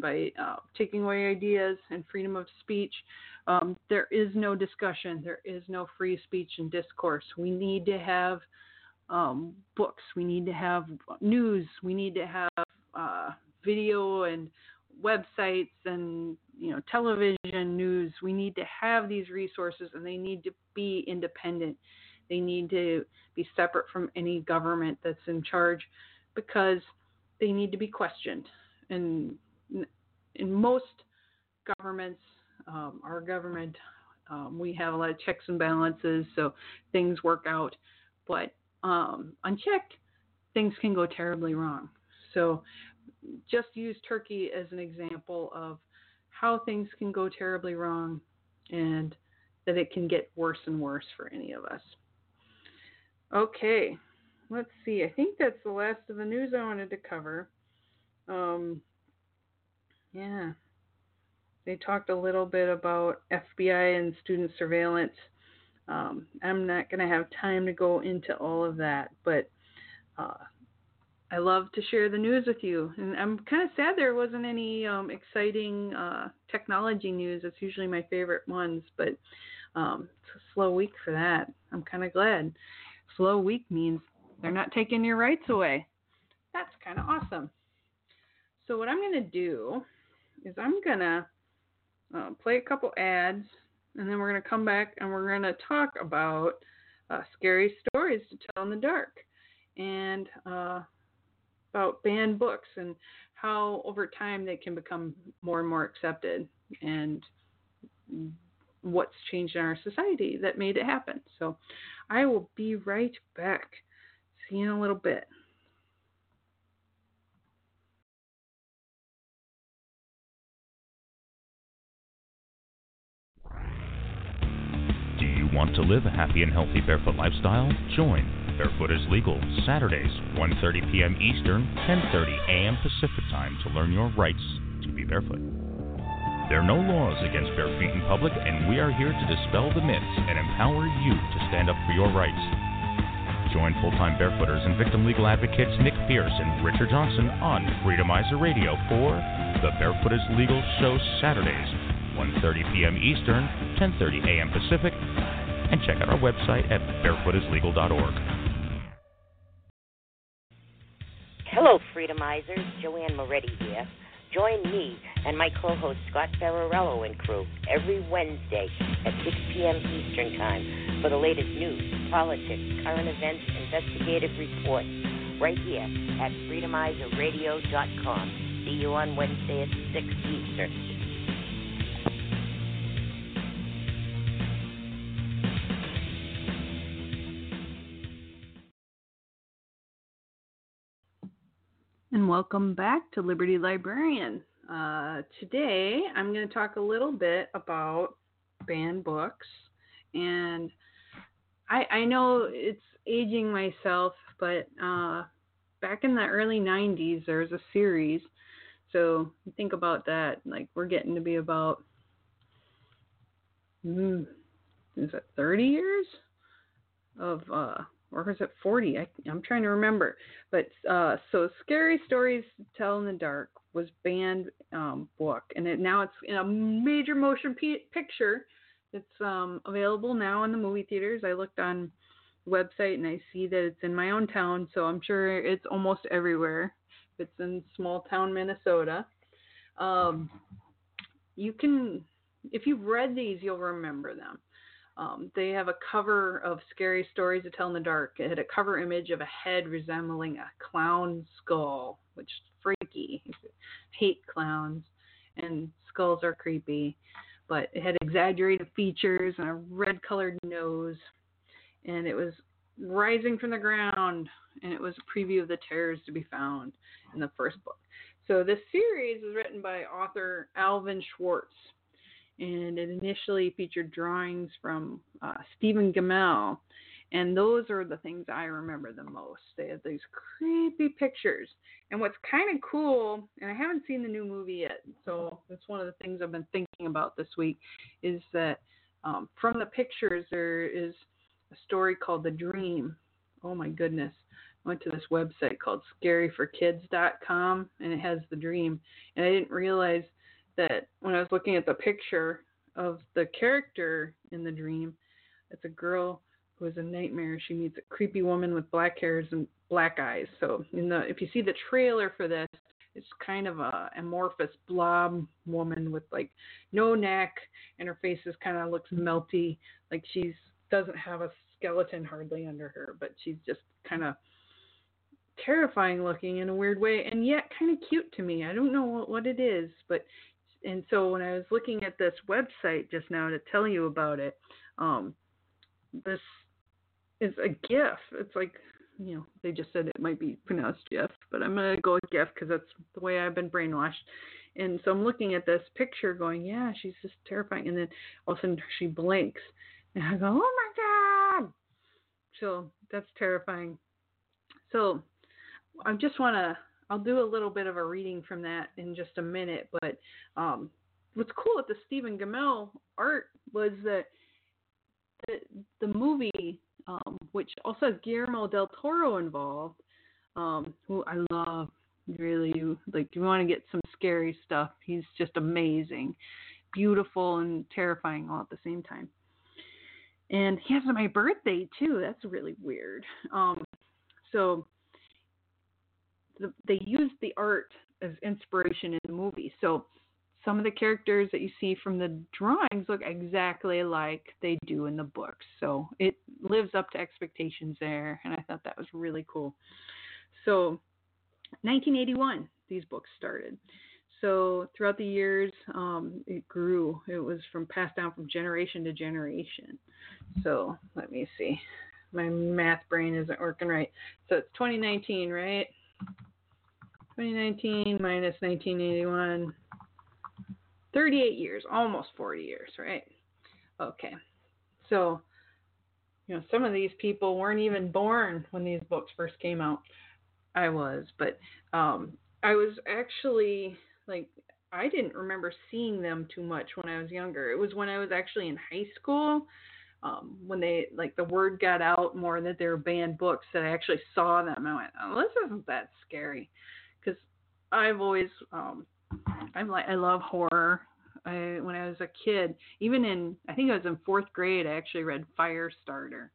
by uh, taking away ideas and freedom of speech. Um, there is no discussion. There is no free speech and discourse. We need to have um, books. We need to have news. We need to have uh, video and websites and you know television news. We need to have these resources, and they need to be independent. They need to be separate from any government that's in charge because they need to be questioned. And in most governments, um, our government, um, we have a lot of checks and balances, so things work out. But um, unchecked, things can go terribly wrong. So just use Turkey as an example of how things can go terribly wrong and that it can get worse and worse for any of us. Okay, let's see. I think that's the last of the news I wanted to cover. Um, yeah. They talked a little bit about FBI and student surveillance. Um, I'm not going to have time to go into all of that, but uh, I love to share the news with you. And I'm kind of sad there wasn't any um, exciting uh, technology news. It's usually my favorite ones, but um, it's a slow week for that. I'm kind of glad. Slow week means they're not taking your rights away. That's kind of awesome. So, what I'm going to do is I'm gonna uh, play a couple ads, and then we're gonna come back and we're gonna talk about uh, scary stories to tell in the dark, and uh, about banned books and how over time they can become more and more accepted, and what's changed in our society that made it happen. So I will be right back. See you in a little bit. Want to live a happy and healthy barefoot lifestyle? Join Barefoot is Legal, Saturdays, 1.30 p.m. Eastern, 10.30 a.m. Pacific Time to learn your rights to be barefoot. There are no laws against bare feet in public, and we are here to dispel the myths and empower you to stand up for your rights. Join full-time barefooters and victim legal advocates Nick Pierce and Richard Johnson on Freedomizer Radio for the Barefoot is Legal Show Saturdays, 1.30 p.m. Eastern, 10.30 a.m. Pacific, and check out our website at barefootislegal.org. Hello, Freedomizers. Joanne Moretti here. Join me and my co-host Scott Ferrarello and crew every Wednesday at 6 p.m. Eastern Time for the latest news, politics, current events, investigative reports, right here at freedomizerradio.com. See you on Wednesday at 6 Eastern. And welcome back to Liberty Librarian. Uh, today, I'm going to talk a little bit about banned books, and I, I know it's aging myself, but uh, back in the early 90s, there was a series. So think about that. Like we're getting to be about, mm, is it 30 years of, uh, or was it 40? I, I'm trying to remember. But uh, so Scary Stories to Tell in the Dark was banned um, book, and it, now it's in a major motion p- picture. It's um, available now in the movie theaters. I looked on website and I see that it's in my own town, so I'm sure it's almost everywhere. It's in small town Minnesota, um, you can, if you've read these, you'll remember them. Um, they have a cover of Scary Stories to Tell in the Dark. It had a cover image of a head resembling a clown skull, which is freaky. hate clowns, and skulls are creepy. But it had exaggerated features and a red colored nose, and it was rising from the ground, and it was a preview of the terrors to be found in the first book. So this series is written by author Alvin Schwartz, and it initially featured drawings from uh, Stephen Gammell, and those are the things I remember the most. They had these creepy pictures, and what's kind of cool, and I haven't seen the new movie yet, so that's one of the things I've been thinking about this week, is that um, from the pictures there is a story called The Dream. Oh my goodness. I went to this website called scaryforkids.com and it has The Dream. And I didn't realize that when I was looking at the picture of the character in the dream, it's a girl who has a nightmare. She meets a creepy woman with black hairs and black eyes. So in the if you see the trailer for this, it's kind of a amorphous blob woman with like no neck and her face is kind of looks melty, like she's doesn't have a skeleton hardly under her, but she's just kind of terrifying looking in a weird way and yet kind of cute to me. I don't know what, what it is, but and so when I was looking at this website just now to tell you about it, um, this is a GIF. It's like, you know, they just said it might be pronounced GIF, but I'm gonna go with GIF because that's the way I've been brainwashed. And so I'm looking at this picture, going, yeah, she's just terrifying. And then all of a sudden she blinks, and I go, oh my god! So that's terrifying. So I just want to I'll do a little bit of a reading from that in just a minute. But um, what's cool with the Stephen Gammell art was that the, the movie, um, which also has Guillermo del Toro involved, um, who I love. Really, like you want to get some scary stuff. He's just amazing, beautiful and terrifying all at the same time. And he has my birthday too. That's really weird. Um, so the, they used the art as inspiration in the movie. So some of the characters that you see from the drawings look exactly like they do in the books. So it lives up to expectations there, and I thought that was really cool. So 1981, these books started. So throughout the years, um, it grew. It was from passed down from generation to generation. So let me see. My math brain isn't working right. So it's 2019, right? 2019 minus 1981. 38 years, almost 40 years, right? Okay. So, you know, some of these people weren't even born when these books first came out. I was, but um, I was actually like I didn't remember seeing them too much when I was younger. It was when I was actually in high school, um, when they like the word got out more that they were banned books that I actually saw them. I went, oh, this isn't that scary. Because I've always um I'm like I love horror. I when I was a kid, even in I think I was in fourth grade, I actually read Firestarter.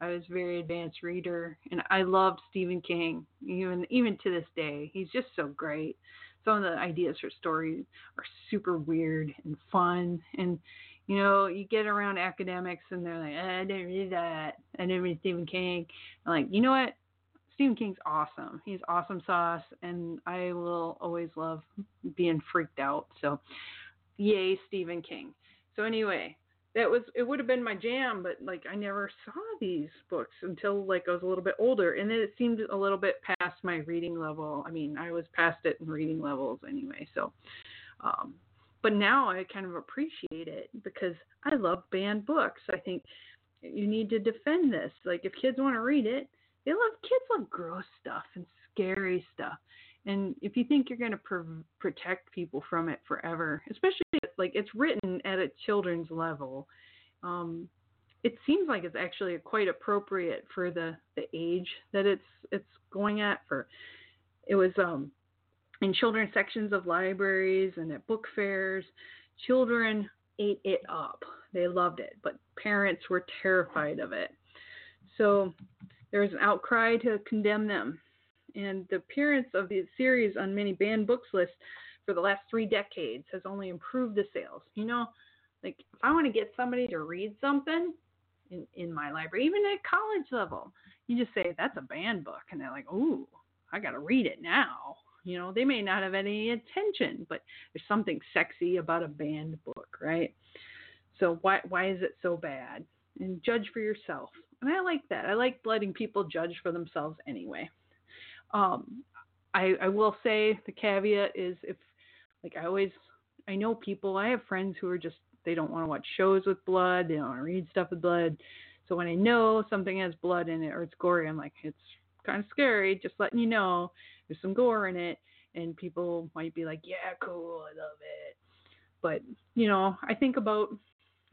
I was a very advanced reader, and I loved Stephen King. Even even to this day, he's just so great. Some of the ideas for stories are super weird and fun, and you know, you get around academics and they're like, I didn't read that. I didn't read Stephen King. I'm like, you know what? Stephen King's awesome. He's awesome sauce, and I will always love being freaked out. So, yay, Stephen King. So anyway, that was it would have been my jam, but like I never saw these books until like I was a little bit older, and then it seemed a little bit past my reading level. I mean, I was past it in reading levels anyway. So, um, but now I kind of appreciate it because I love banned books. I think you need to defend this. Like if kids want to read it they love kids love gross stuff and scary stuff. And if you think you're going to pr- protect people from it forever, especially like it's written at a children's level, um, it seems like it's actually quite appropriate for the the age that it's it's going at. For it was um, in children's sections of libraries and at book fairs, children ate it up. They loved it, but parents were terrified of it. So there was an outcry to condemn them. And the appearance of the series on many banned books lists for the last three decades has only improved the sales. You know, like if I want to get somebody to read something in, in my library, even at college level, you just say, that's a banned book. And they're like, ooh, I got to read it now. You know, they may not have any attention, but there's something sexy about a banned book, right? So why why is it so bad? And judge for yourself. And I like that. I like letting people judge for themselves anyway. Um, I I will say the caveat is if like I always I know people I have friends who are just they don't want to watch shows with blood, they don't want to read stuff with blood. So when I know something has blood in it or it's gory, I'm like, it's kind of scary, just letting you know there's some gore in it. And people might be like, yeah, cool, I love it. But, you know, I think about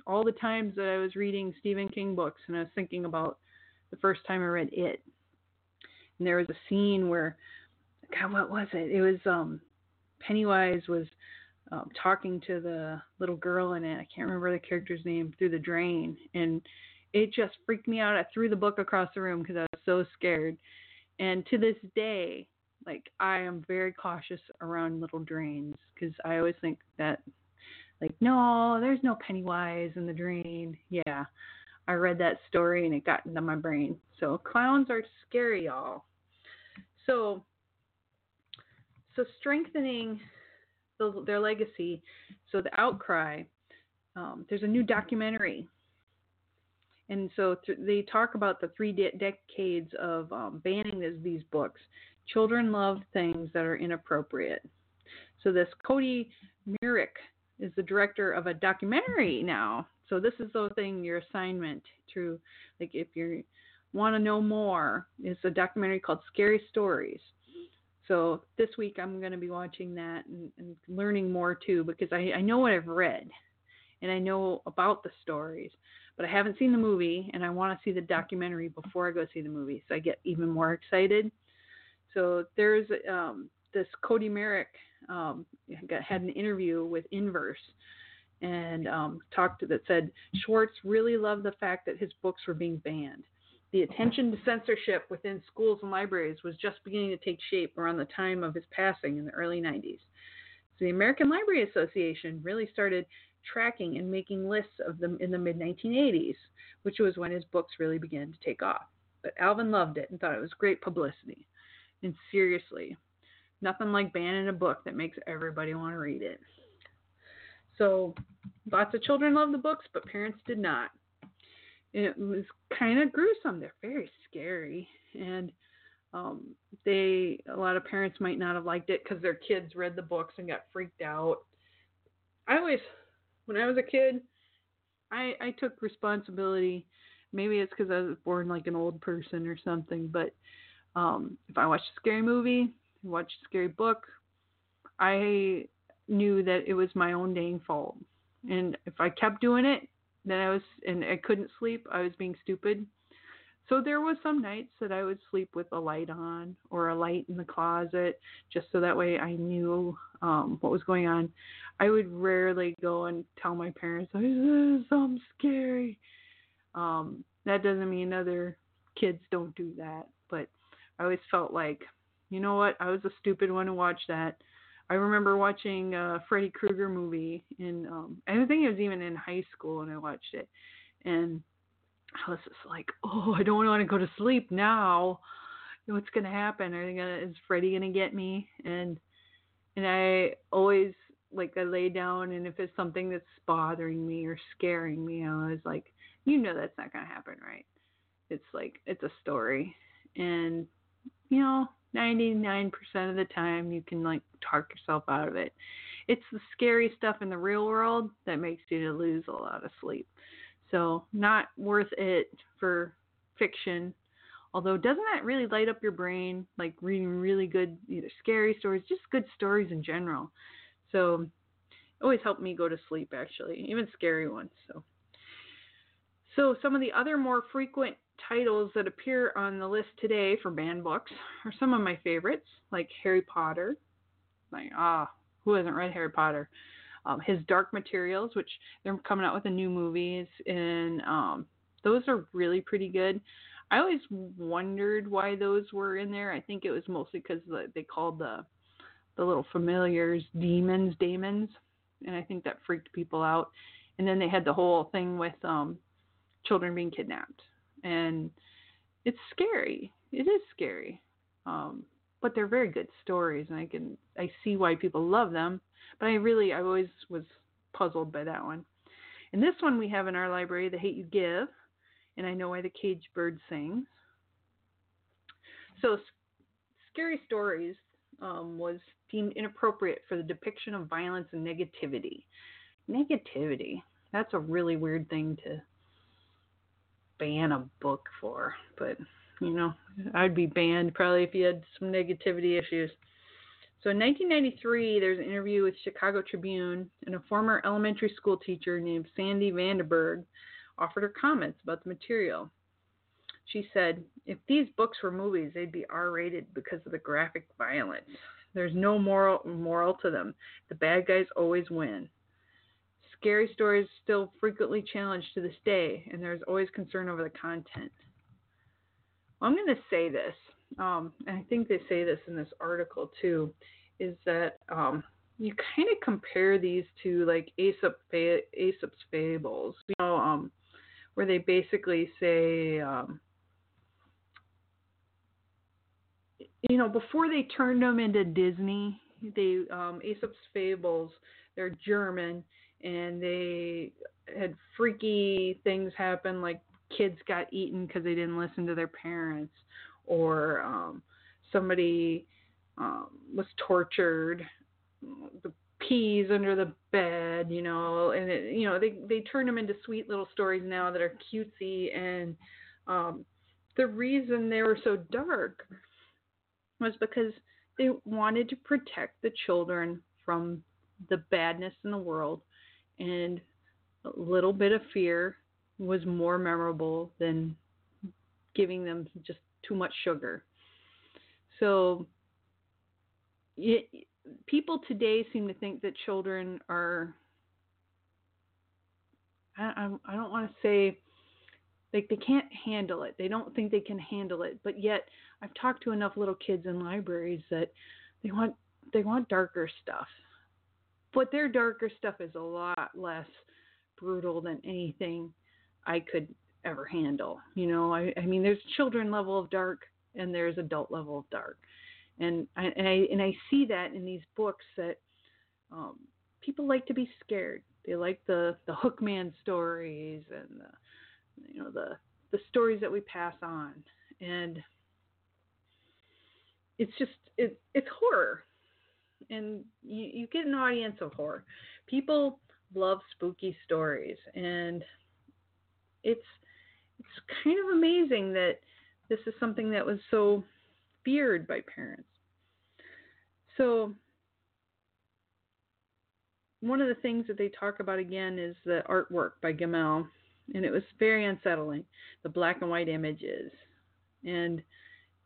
all the times that I was reading Stephen King books and I was thinking about the first time I read it. And there was a scene where, God, what was it? It was um, Pennywise was um, talking to the little girl in it. I can't remember the character's name through the drain, and it just freaked me out. I threw the book across the room because I was so scared. And to this day, like I am very cautious around little drains because I always think that, like, no, there's no Pennywise in the drain. Yeah, I read that story and it got into my brain. So clowns are scary, y'all. So, so strengthening the, their legacy. So the outcry. Um, there's a new documentary and so th- they talk about the three de- decades of um, banning this, these books. Children love things that are inappropriate. So this Cody Meirick is the director of a documentary now. So this is the thing, your assignment to, like, if you want to know more, it's a documentary called Scary Stories. So this week I'm going to be watching that and, and learning more too because I, I know what I've read and I know about the stories but I haven't seen the movie and I want to see the documentary before I go see the movie, so I get even more excited. So there's um, this Cody Meirick um, had an interview with Inverse and um, talked that said Schwartz really loved the fact that his books were being banned. The attention to censorship within schools and libraries was just beginning to take shape around the time of his passing in the early 90s. So the American Library Association really started tracking and making lists of them in the mid 1980s, which was when his books really began to take off. But Alvin loved it and thought it was great publicity. And seriously, nothing like banning a book that makes everybody want to read it. So, lots of children loved the books, but parents did not. It was kind of gruesome. They're very scary, and um, they a lot of parents might not have liked it because their kids read the books and got freaked out. I always when I was a kid, I I took responsibility. Maybe it's because I was born like an old person or something. But um, if I watched a scary movie, watched a scary book, I knew that it was my own dang fault. And if I kept doing it, then I was and I couldn't sleep. I was being stupid. So there was some nights that I would sleep with a light on or a light in the closet, just so that way I knew um, what was going on. I would rarely go and tell my parents, "This is something scary." Um, that doesn't mean other kids don't do that, but I always felt like, you know what, I was a stupid one to watch that. I remember watching a Freddy Krueger movie in, um, I think it was even in high school when I watched it, and I was just like, oh, I don't want to go to sleep now. What's gonna happen? Are they gonna? Is Freddy gonna get me? And and I always like I lay down, and if it's something that's bothering me or scaring me, I was like, you know, that's not gonna happen, right? It's like it's a story, and you know, 99% of the time you can like talk yourself out of it. It's the scary stuff in the real world that makes you lose a lot of sleep. So, not worth it for fiction. Although, doesn't that really light up your brain? Like reading really good, either scary stories, just good stories in general. So, always helped me go to sleep, actually, even scary ones. So, so some of the other more frequent titles that appear on the list today for banned books are some of my favorites, like Harry Potter. Like, ah, who hasn't read Harry Potter? Um, his Dark Materials, which they're coming out with a new movies, and um, those are really pretty good. I always wondered why those were in there. I think it was mostly because they called the the little familiars demons, demons, and I think that freaked people out. And then they had the whole thing with um, children being kidnapped, and it's scary. It is scary, um, but they're very good stories, and I can I see why people love them. But I really I always was puzzled by that one. And this one we have in our library, The Hate You Give, and I know why the caged bird sings. So, Scary Stories um, was deemed inappropriate for the depiction of violence and negativity. Negativity. That's a really weird thing to ban a book for, but you know, I'd be banned probably if you had some negativity issues. So in 1993, there's an interview with Chicago Tribune, and a former elementary school teacher named Sandy Vanderberg offered her comments about the material. She said, If these books were movies, they'd be R rated because of the graphic violence. There's no moral moral to them. The bad guys always win. Scary stories still frequently challenged to this day, and there's always concern over the content. Well, I'm going to say this, um, and I think they say this in this article too, is that um, you kind of compare these to like Aesop, Aesop's fables. You know, um, where they basically say, um, you know, before they turned them into Disney, they um, Aesop's Fables, they're German, and they had freaky things happen, like kids got eaten because they didn't listen to their parents, or um, somebody um, was tortured. The peas under the bed, you know, and it, you know they they turn them into sweet little stories now that are cutesy, and um, the reason they were so dark was because they wanted to protect the children from the badness in the world, and a little bit of fear was more memorable than giving them just too much sugar. So it, people today seem to think that children are I, I, don't want to say like they can't handle it. They don't think they can handle it. But yet I've talked to enough little kids in libraries that they want they want darker stuff. But their darker stuff is a lot less brutal than anything I could ever handle. You know, I, I mean there's children level of dark and there's adult level of dark and I, and I and I see that in these books that um, people like to be scared. They like the the Hookman stories and the you know the the stories that we pass on, and it's just it, it's horror, and you, you get an audience of horror. People love spooky stories, and it's it's kind of amazing that this is something that was so feared by parents. So, one of the things that they talk about again is the artwork by Gammell, and it was very unsettling. The black and white images, and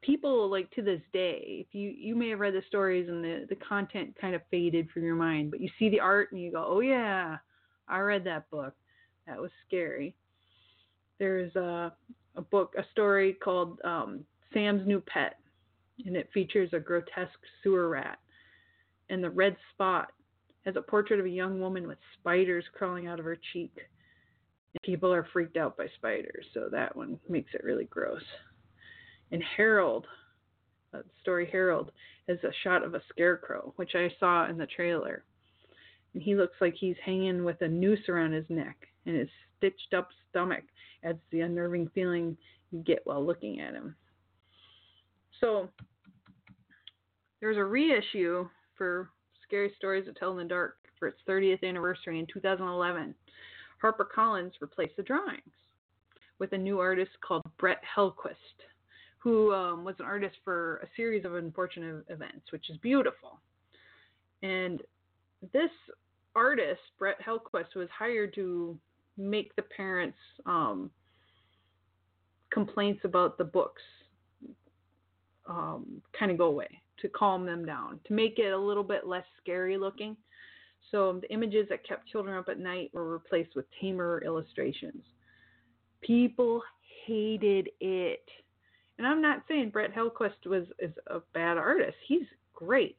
people like to this day, if you you may have read the stories and the the content kind of faded from your mind, but you see the art and you go, oh yeah, I read that book. That was scary. There's a a book, a story called um, Sam's New Pet, and it features a grotesque sewer rat. And the red spot has a portrait of a young woman with spiders crawling out of her cheek. People are freaked out by spiders, so that one makes it really gross. And Harold, story Harold, has a shot of a scarecrow, which I saw in the trailer. And he looks like he's hanging with a noose around his neck, and his stitched up stomach adds the unnerving feeling you get while looking at him. So there's a reissue for Scary Stories to Tell in the Dark for its 30th anniversary in 2011. HarperCollins replaced the drawings with a new artist called Brett Helquist, who um, was an artist for a series of unfortunate events, which is beautiful. And this artist, Brett Helquist, was hired to make the parents' um, complaints about the books um, kind of go away, to calm them down, to make it a little bit less scary looking. So the images that kept children up at night were replaced with tamer illustrations. People hated it. And I'm not saying Brett Helquist was is a bad artist. He's great.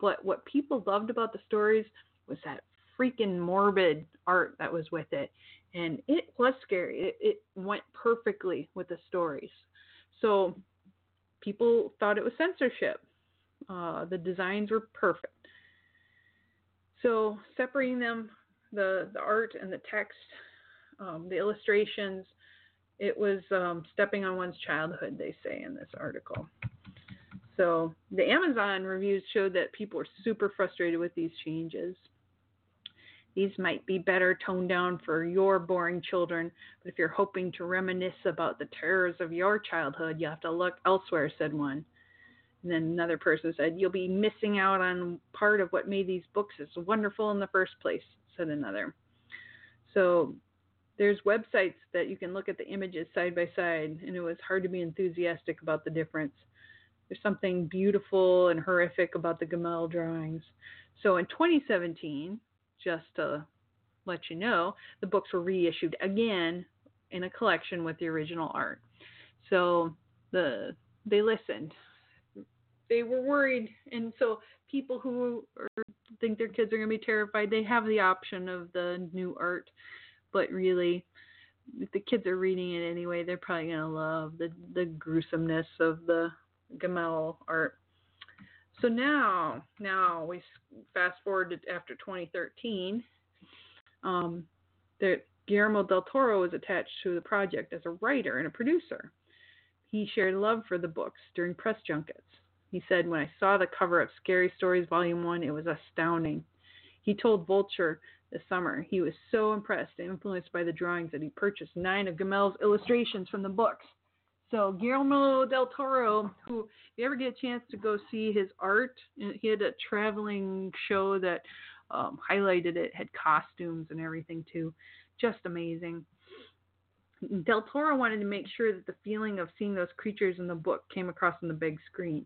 But what people loved about the stories was that freaking morbid art that was with it. And it was scary. It, it went perfectly with the stories. So people thought it was censorship. Uh, the designs were perfect. So separating them, the, the art and the text, um, the illustrations, it was um, stepping on one's childhood, they say in this article. So the Amazon reviews showed that people were super frustrated with these changes. These might be better toned down for your boring children, but if you're hoping to reminisce about the terrors of your childhood, you have to look elsewhere, said one. And then another person said, You'll be missing out on part of what made these books so wonderful in the first place, said another. So there's websites that you can look at the images side by side, and it was hard to be enthusiastic about the difference. There's something beautiful and horrific about the Gammell drawings. So in 2017, just to let you know, the books were reissued again in a collection with the original art. So the they listened they were worried, and so people who are, think their kids are going to be terrified, they have the option of the new art. But really, if the kids are reading it anyway, they're probably going to love the the gruesomeness of the Gammell art. So now, now we fast forward to after 2013. Um, that Guillermo del Toro was attached to the project as a writer and a producer. He shared love for the books during press junkets. He said, When I saw the cover of Scary Stories Volume 1, it was astounding. He told Vulture this summer he was so impressed and influenced by the drawings that he purchased nine of Gammell's illustrations from the books. So Guillermo del Toro, who if you ever get a chance to go see his art, he had a traveling show that um, highlighted it, had costumes and everything too, just amazing. Del Toro wanted to make sure that the feeling of seeing those creatures in the book came across on the big screen.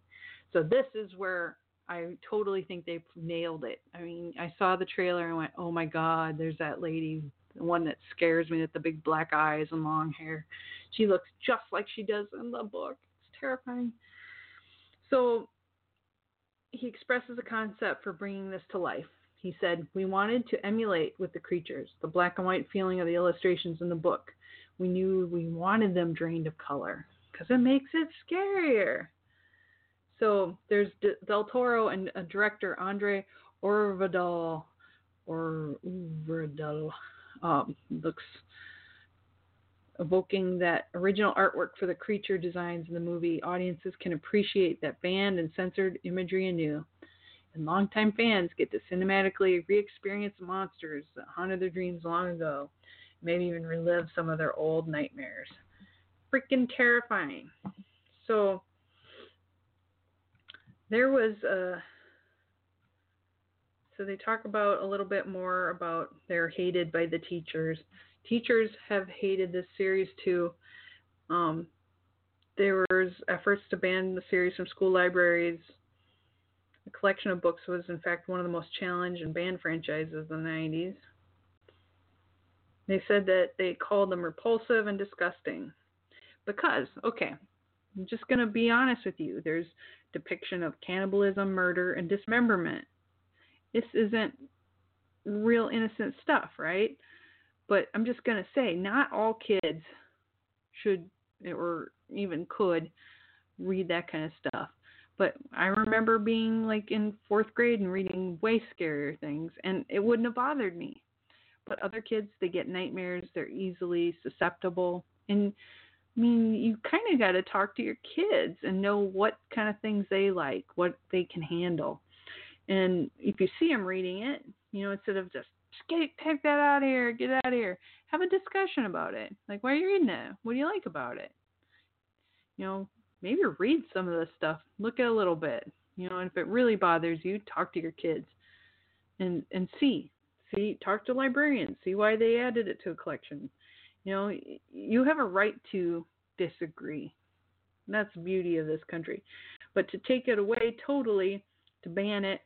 So this is where I totally think they nailed it. I mean, I saw the trailer and went, "Oh my God, there's that lady, the one that scares me with the big black eyes and long hair. She looks just like she does in the book. It's terrifying." So he expresses a concept for bringing this to life. He said, "We wanted to emulate with the creatures the black and white feeling of the illustrations in the book. We knew we wanted them drained of color because it makes it scarier." So there's Del Toro and a director Andre Øvredal or Øvredal um, looks evoking that original artwork for the creature designs in the movie. Audiences can appreciate that banned and censored imagery anew. And longtime fans get to cinematically re experience monsters that haunted their dreams long ago, maybe even relive some of their old nightmares. Freaking terrifying. So, there was a so they talk about a little bit more about they're hated by the teachers. Teachers have hated this series too. Um, there was efforts to ban the series from school libraries. The collection of books was in fact one of the most challenged and banned franchises in the 90s. They said that they called them repulsive and disgusting. Because, okay, I'm just going to be honest with you. There's depiction of cannibalism, murder, and dismemberment. This isn't real innocent stuff, right? But I'm just going to say, not all kids should or even could read that kind of stuff. But I remember being like in fourth grade and reading way scarier things, and it wouldn't have bothered me. But other kids, they get nightmares, they're easily susceptible. And I mean, you kind of got to talk to your kids and know what kind of things they like, what they can handle. And if you see them reading it, you know, instead of just, get take that out of here, get out of here, have a discussion about it. Like, why are you reading it? What do you like about it? You know, maybe read some of this stuff. Look at a little bit. You know, and if it really bothers you, talk to your kids and and see. See, talk to librarians, see why they added it to a collection. You know, you have a right to disagree. That's the beauty of this country. But to take it away totally, to ban it,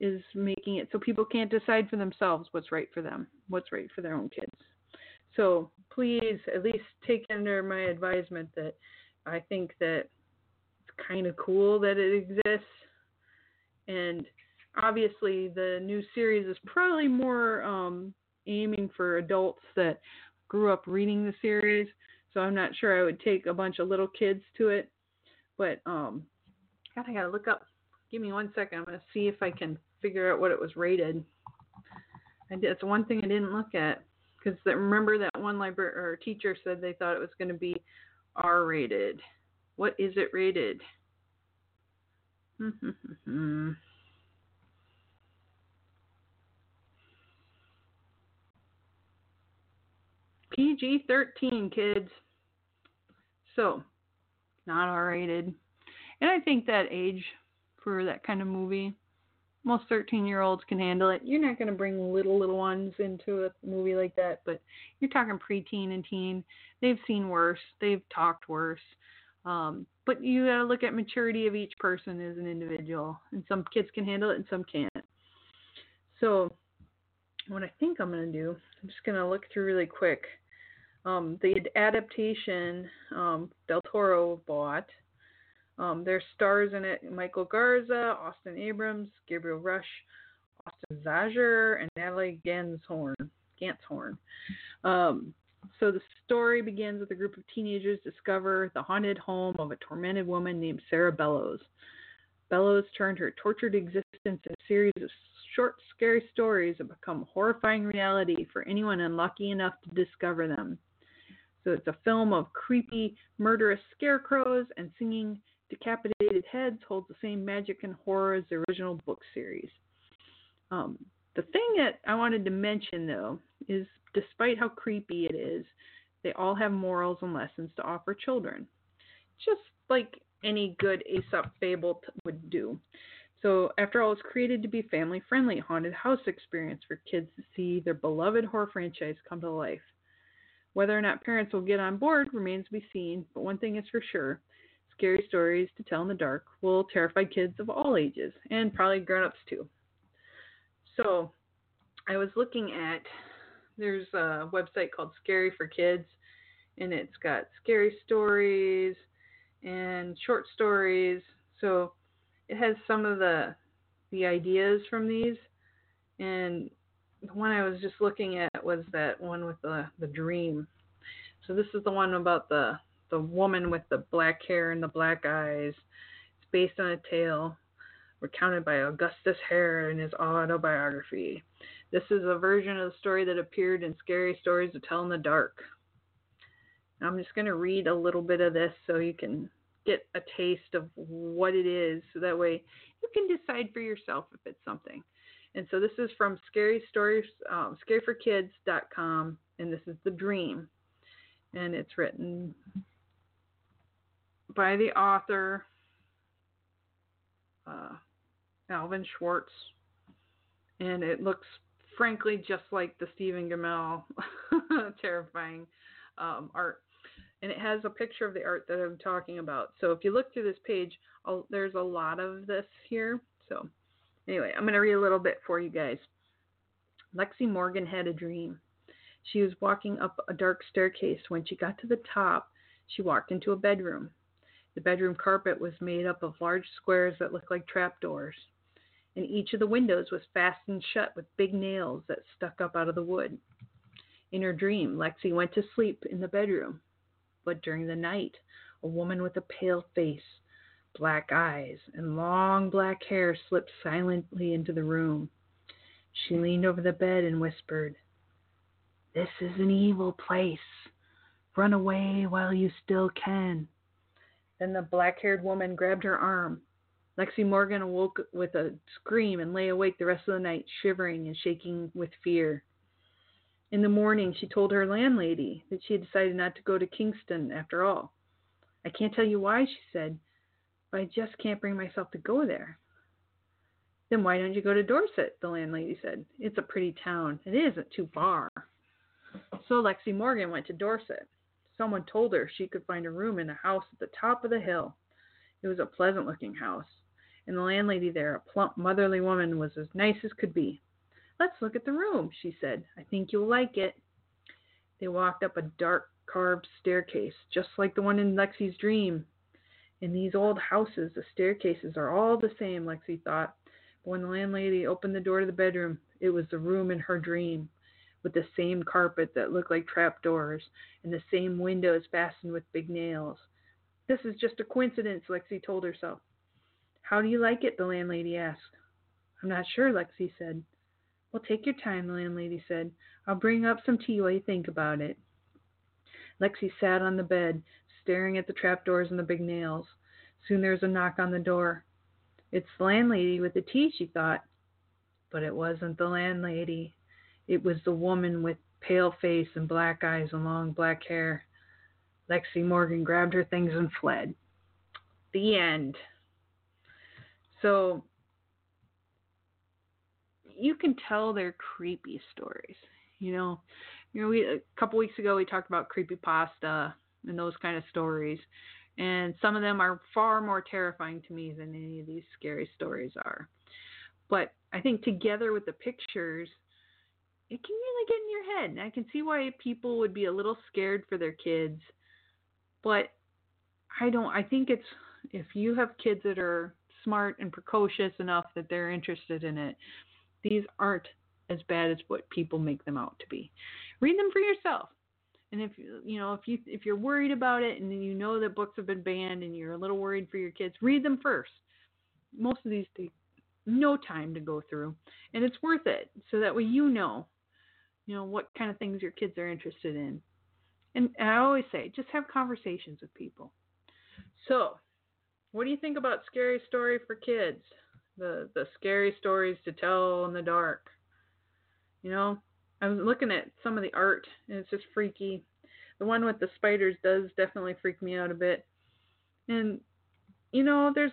is making it so people can't decide for themselves what's right for them, what's right for their own kids. So please, at least take under my advisement that I think that it's kind of cool that it exists. And obviously, the new series is probably more um, aiming for adults that grew up reading the series. So I'm not sure I would take a bunch of little kids to it. But um, God, I gotta look up. Give me one second. I'm gonna see if I can figure out what it was rated. That's one thing I didn't look at because remember that one library or teacher said they thought it was going to be R rated. What is it rated? Hmm, hmm, hmm, PG 13, kids. So, not R rated. And I think that age for that kind of movie most 13 year olds can handle it. You're not going to bring little, little ones into a movie like that, but you're talking preteen and teen. They've seen worse, they've talked worse. Um, but you got to look at maturity of each person as an individual, and some kids can handle it and some can't. So, what I think I'm going to do, I'm just going to look through really quick. Um, the adaptation um, Del Toro bought um, there's stars in it Michael Garza, Austin Abrams, Gabriel Rush, Austin Zajur, and Natalie Ganzhorn. Ganzhorn. Um, so the story begins with a group of teenagers discover the haunted home of a tormented woman named Sarah Bellows. Bellows turned her tortured existence into a series of short, scary stories that become horrifying reality for anyone unlucky enough to discover them. So it's a film of creepy, murderous scarecrows and singing Decapitated Heads holds the same magic and horror as the original book series. Um, the thing that I wanted to mention, though, is despite how creepy it is, they all have morals and lessons to offer children, just like any good Aesop fable t- would do. So, after all, it's created to be family friendly haunted house experience for kids to see their beloved horror franchise come to life. Whether or not parents will get on board remains to be seen, but one thing is for sure scary stories to tell in the dark will terrify kids of all ages and probably grown-ups too. So, I was looking at there's a website called Scary for Kids and it's got scary stories and short stories. So, it has some of the the ideas from these and the one I was just looking at was that one with the the dream. So this is the one about the the woman with the black hair and the black eyes. It's based on a tale recounted by Augustus Hare in his autobiography. This is a version of the story that appeared in Scary Stories to Tell in the Dark. I'm just going to read a little bit of this so you can get a taste of what it is, so that way you can decide for yourself if it's something. And so this is from Scary Stories, um, ScaryForKids.com, and this is The Dream. And it's written by the author uh, Alvin Schwartz, and it looks frankly just like the Stephen Gammell terrifying um, art. And it has a picture of the art that I'm talking about. So if you look through this page, I'll, there's a lot of this here. So anyway, I'm going to read a little bit for you guys. Lexi Morgan had a dream. She was walking up a dark staircase. When she got to the top, she walked into a bedroom. The bedroom carpet was made up of large squares that looked like trapdoors, and each of the windows was fastened shut with big nails that stuck up out of the wood. In her dream, Lexi went to sleep in the bedroom, but during the night, a woman with a pale face, black eyes, and long black hair slipped silently into the room. She leaned over the bed and whispered, This is an evil place. Run away while you still can. Then the black haired woman grabbed her arm. Lexi Morgan awoke with a scream and lay awake the rest of the night, shivering and shaking with fear. In the morning, she told her landlady that she had decided not to go to Kingston after all. I can't tell you why, she said, but I just can't bring myself to go there. Then why don't you go to Dorset? The landlady said. It's a pretty town. It isn't too far. So Lexi Morgan went to Dorset. Someone told her she could find a room in a house at the top of the hill. It was a pleasant looking house, and the landlady there, a plump, motherly woman, was as nice as could be. Let's look at the room, she said. I think you'll like it. They walked up a dark carved staircase, just like the one in Lexi's dream. In these old houses, the staircases are all the same, Lexi thought. But when the landlady opened the door to the bedroom, it was the room in her dream, with the same carpet that looked like trapdoors, and the same windows fastened with big nails. This is just a coincidence, Lexi told herself. How do you like it? the landlady asked. I'm not sure, Lexi said. Well, take your time, the landlady said. I'll bring up some tea while you think about it. Lexi sat on the bed, staring at the trapdoors and the big nails. Soon there was a knock on the door. It's the landlady with the tea, she thought. But it wasn't the landlady. It was the woman with pale face and black eyes and long black hair. Lexi Morgan grabbed her things and fled. The end. So you can tell they're creepy stories. You know, you know, we a couple weeks ago we talked about creepy pasta and those kind of stories, and some of them are far more terrifying to me than any of these scary stories are. But I think together with the pictures, it can really get in your head. And I can see why people would be a little scared for their kids. But I don't I think it's if you have kids that are smart and precocious enough that they're interested in it, these aren't as bad as what people make them out to be. Read them for yourself. And if you know if you if you're worried about it and you know that books have been banned and you're a little worried for your kids, read them first. Most of these take no time to go through, and it's worth it. So that way you know, you know what kind of things your kids are interested in. And, and I always say, just have conversations with people. So, what do you think about scary story for kids? The the scary stories to tell in the dark. You know, I was looking at some of the art and it's just freaky. The one with the spiders does definitely freak me out a bit. And you know, there's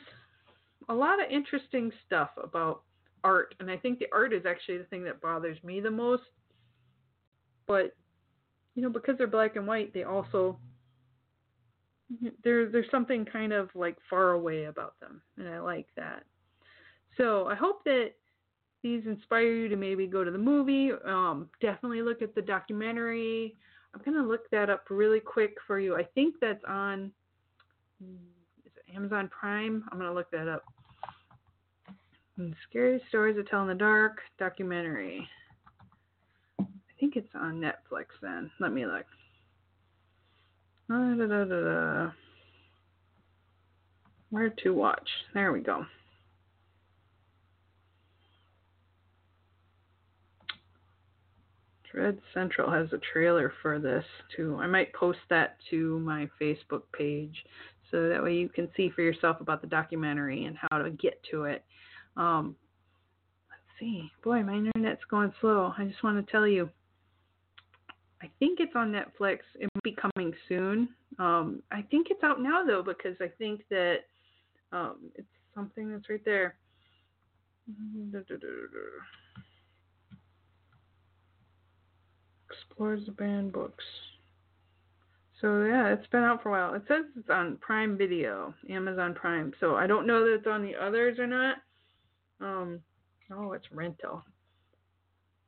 a lot of interesting stuff about art and I think the art is actually the thing that bothers me the most. But you know, because they're black and white, they also there there's something kind of like far away about them and I like that. So, I hope that these inspire you to maybe go to the movie. Um, definitely look at the documentary. I'm gonna look that up really quick for you. I think that's on Amazon Prime. I'm gonna look that up. Scary stories to tell in the dark documentary. I think it's on Netflix. Then let me look. Uh, da, da, da, Where to watch? There we go. Dread Central has a trailer for this too. I might post that to my Facebook page so that way you can see for yourself about the documentary and how to get to it. Um, let's see. Boy, my internet's going slow. I just want to tell you. I think it's on Netflix. It will be coming soon. Um, I think it's out now though because I think that um, it's something that's right there. Explores the banned books. So yeah, it's been out for a while. It says it's on Prime Video, Amazon Prime. So I don't know that it's on the others or not. Um, oh, it's rental.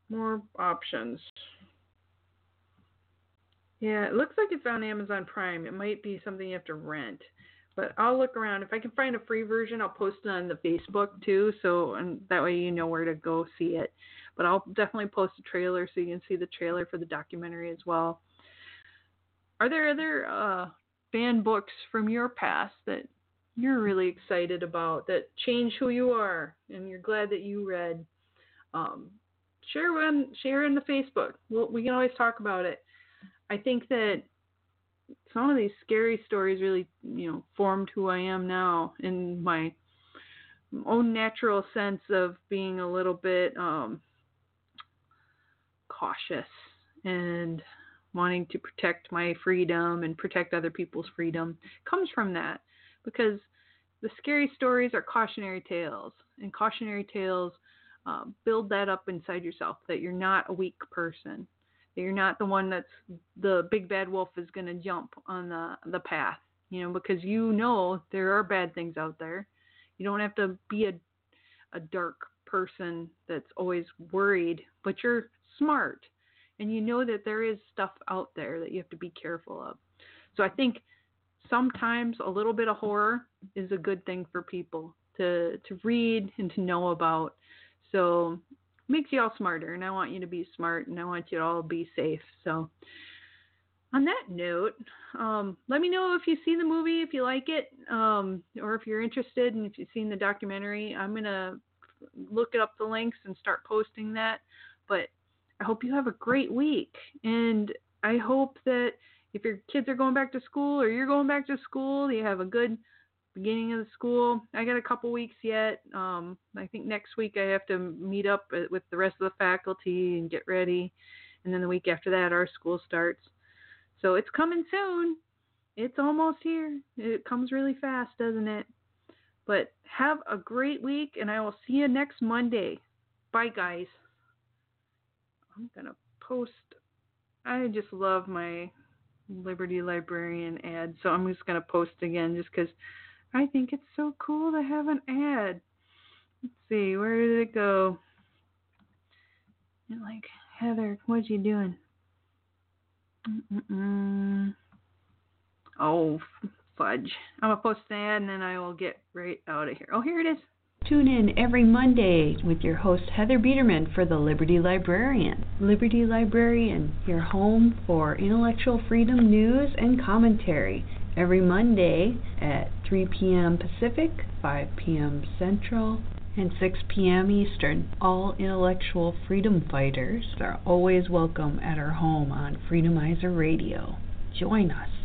More options. Yeah, it looks like it's on Amazon Prime. It might be something you have to rent. But I'll look around. If I can find a free version, I'll post it on the Facebook too, so and that way you know where to go see it. But I'll definitely post a trailer so you can see the trailer for the documentary as well. Are there other uh, books from your past that you're really excited about that change who you are and you're glad that you read? Um, share one, share in the Facebook. We'll, we can always talk about it. I think that some of these scary stories really, you know, formed who I am now in my own natural sense of being a little bit um, cautious and wanting to protect my freedom and protect other people's freedom comes from that because the scary stories are cautionary tales, and cautionary tales uh, build that up inside yourself that you're not a weak person, that you're not the one that's the big bad wolf is going to jump on the the path, you know, because you know there are bad things out there. You don't have to be a a dark person that's always worried, but you're smart and you know that there is stuff out there that you have to be careful of. So I think sometimes a little bit of horror is a good thing for people to to read and to know about. So makes you all smarter and I want you to be smart and I want you to all be safe. So on that note, um, let me know if you see the movie, if you like it, um, or if you're interested and if you've seen the documentary. I'm gonna look up the links and start posting that. But I hope you have a great week and I hope that if your kids are going back to school or you're going back to school, you have a good beginning of the school. I got a couple weeks yet. Um, I think next week I have to meet up with the rest of the faculty and get ready, and then the week after that our school starts. So it's coming soon. It's almost here. It comes really fast, doesn't it? But have a great week, and I will see you next Monday. Bye, guys. I'm gonna post. I just love my Liberty Librarian ad. So I'm just to post again just because I think it's so cool to have an ad. Let's see, where did it go? And like, Heather, what you doing? Mm-mm-mm. Oh, fudge. I'm to post an ad and then I will get right out of here. Oh, here it is. Tune in every Monday with your host Heather Biedermann for the Liberty Librarian. Liberty Librarian, your home for intellectual freedom news and commentary. Every Monday at 3 p.m. Pacific, 5 p.m. Central, and 6 p.m. Eastern. All intellectual freedom fighters are always welcome at our home on Freedomizer Radio. Join us.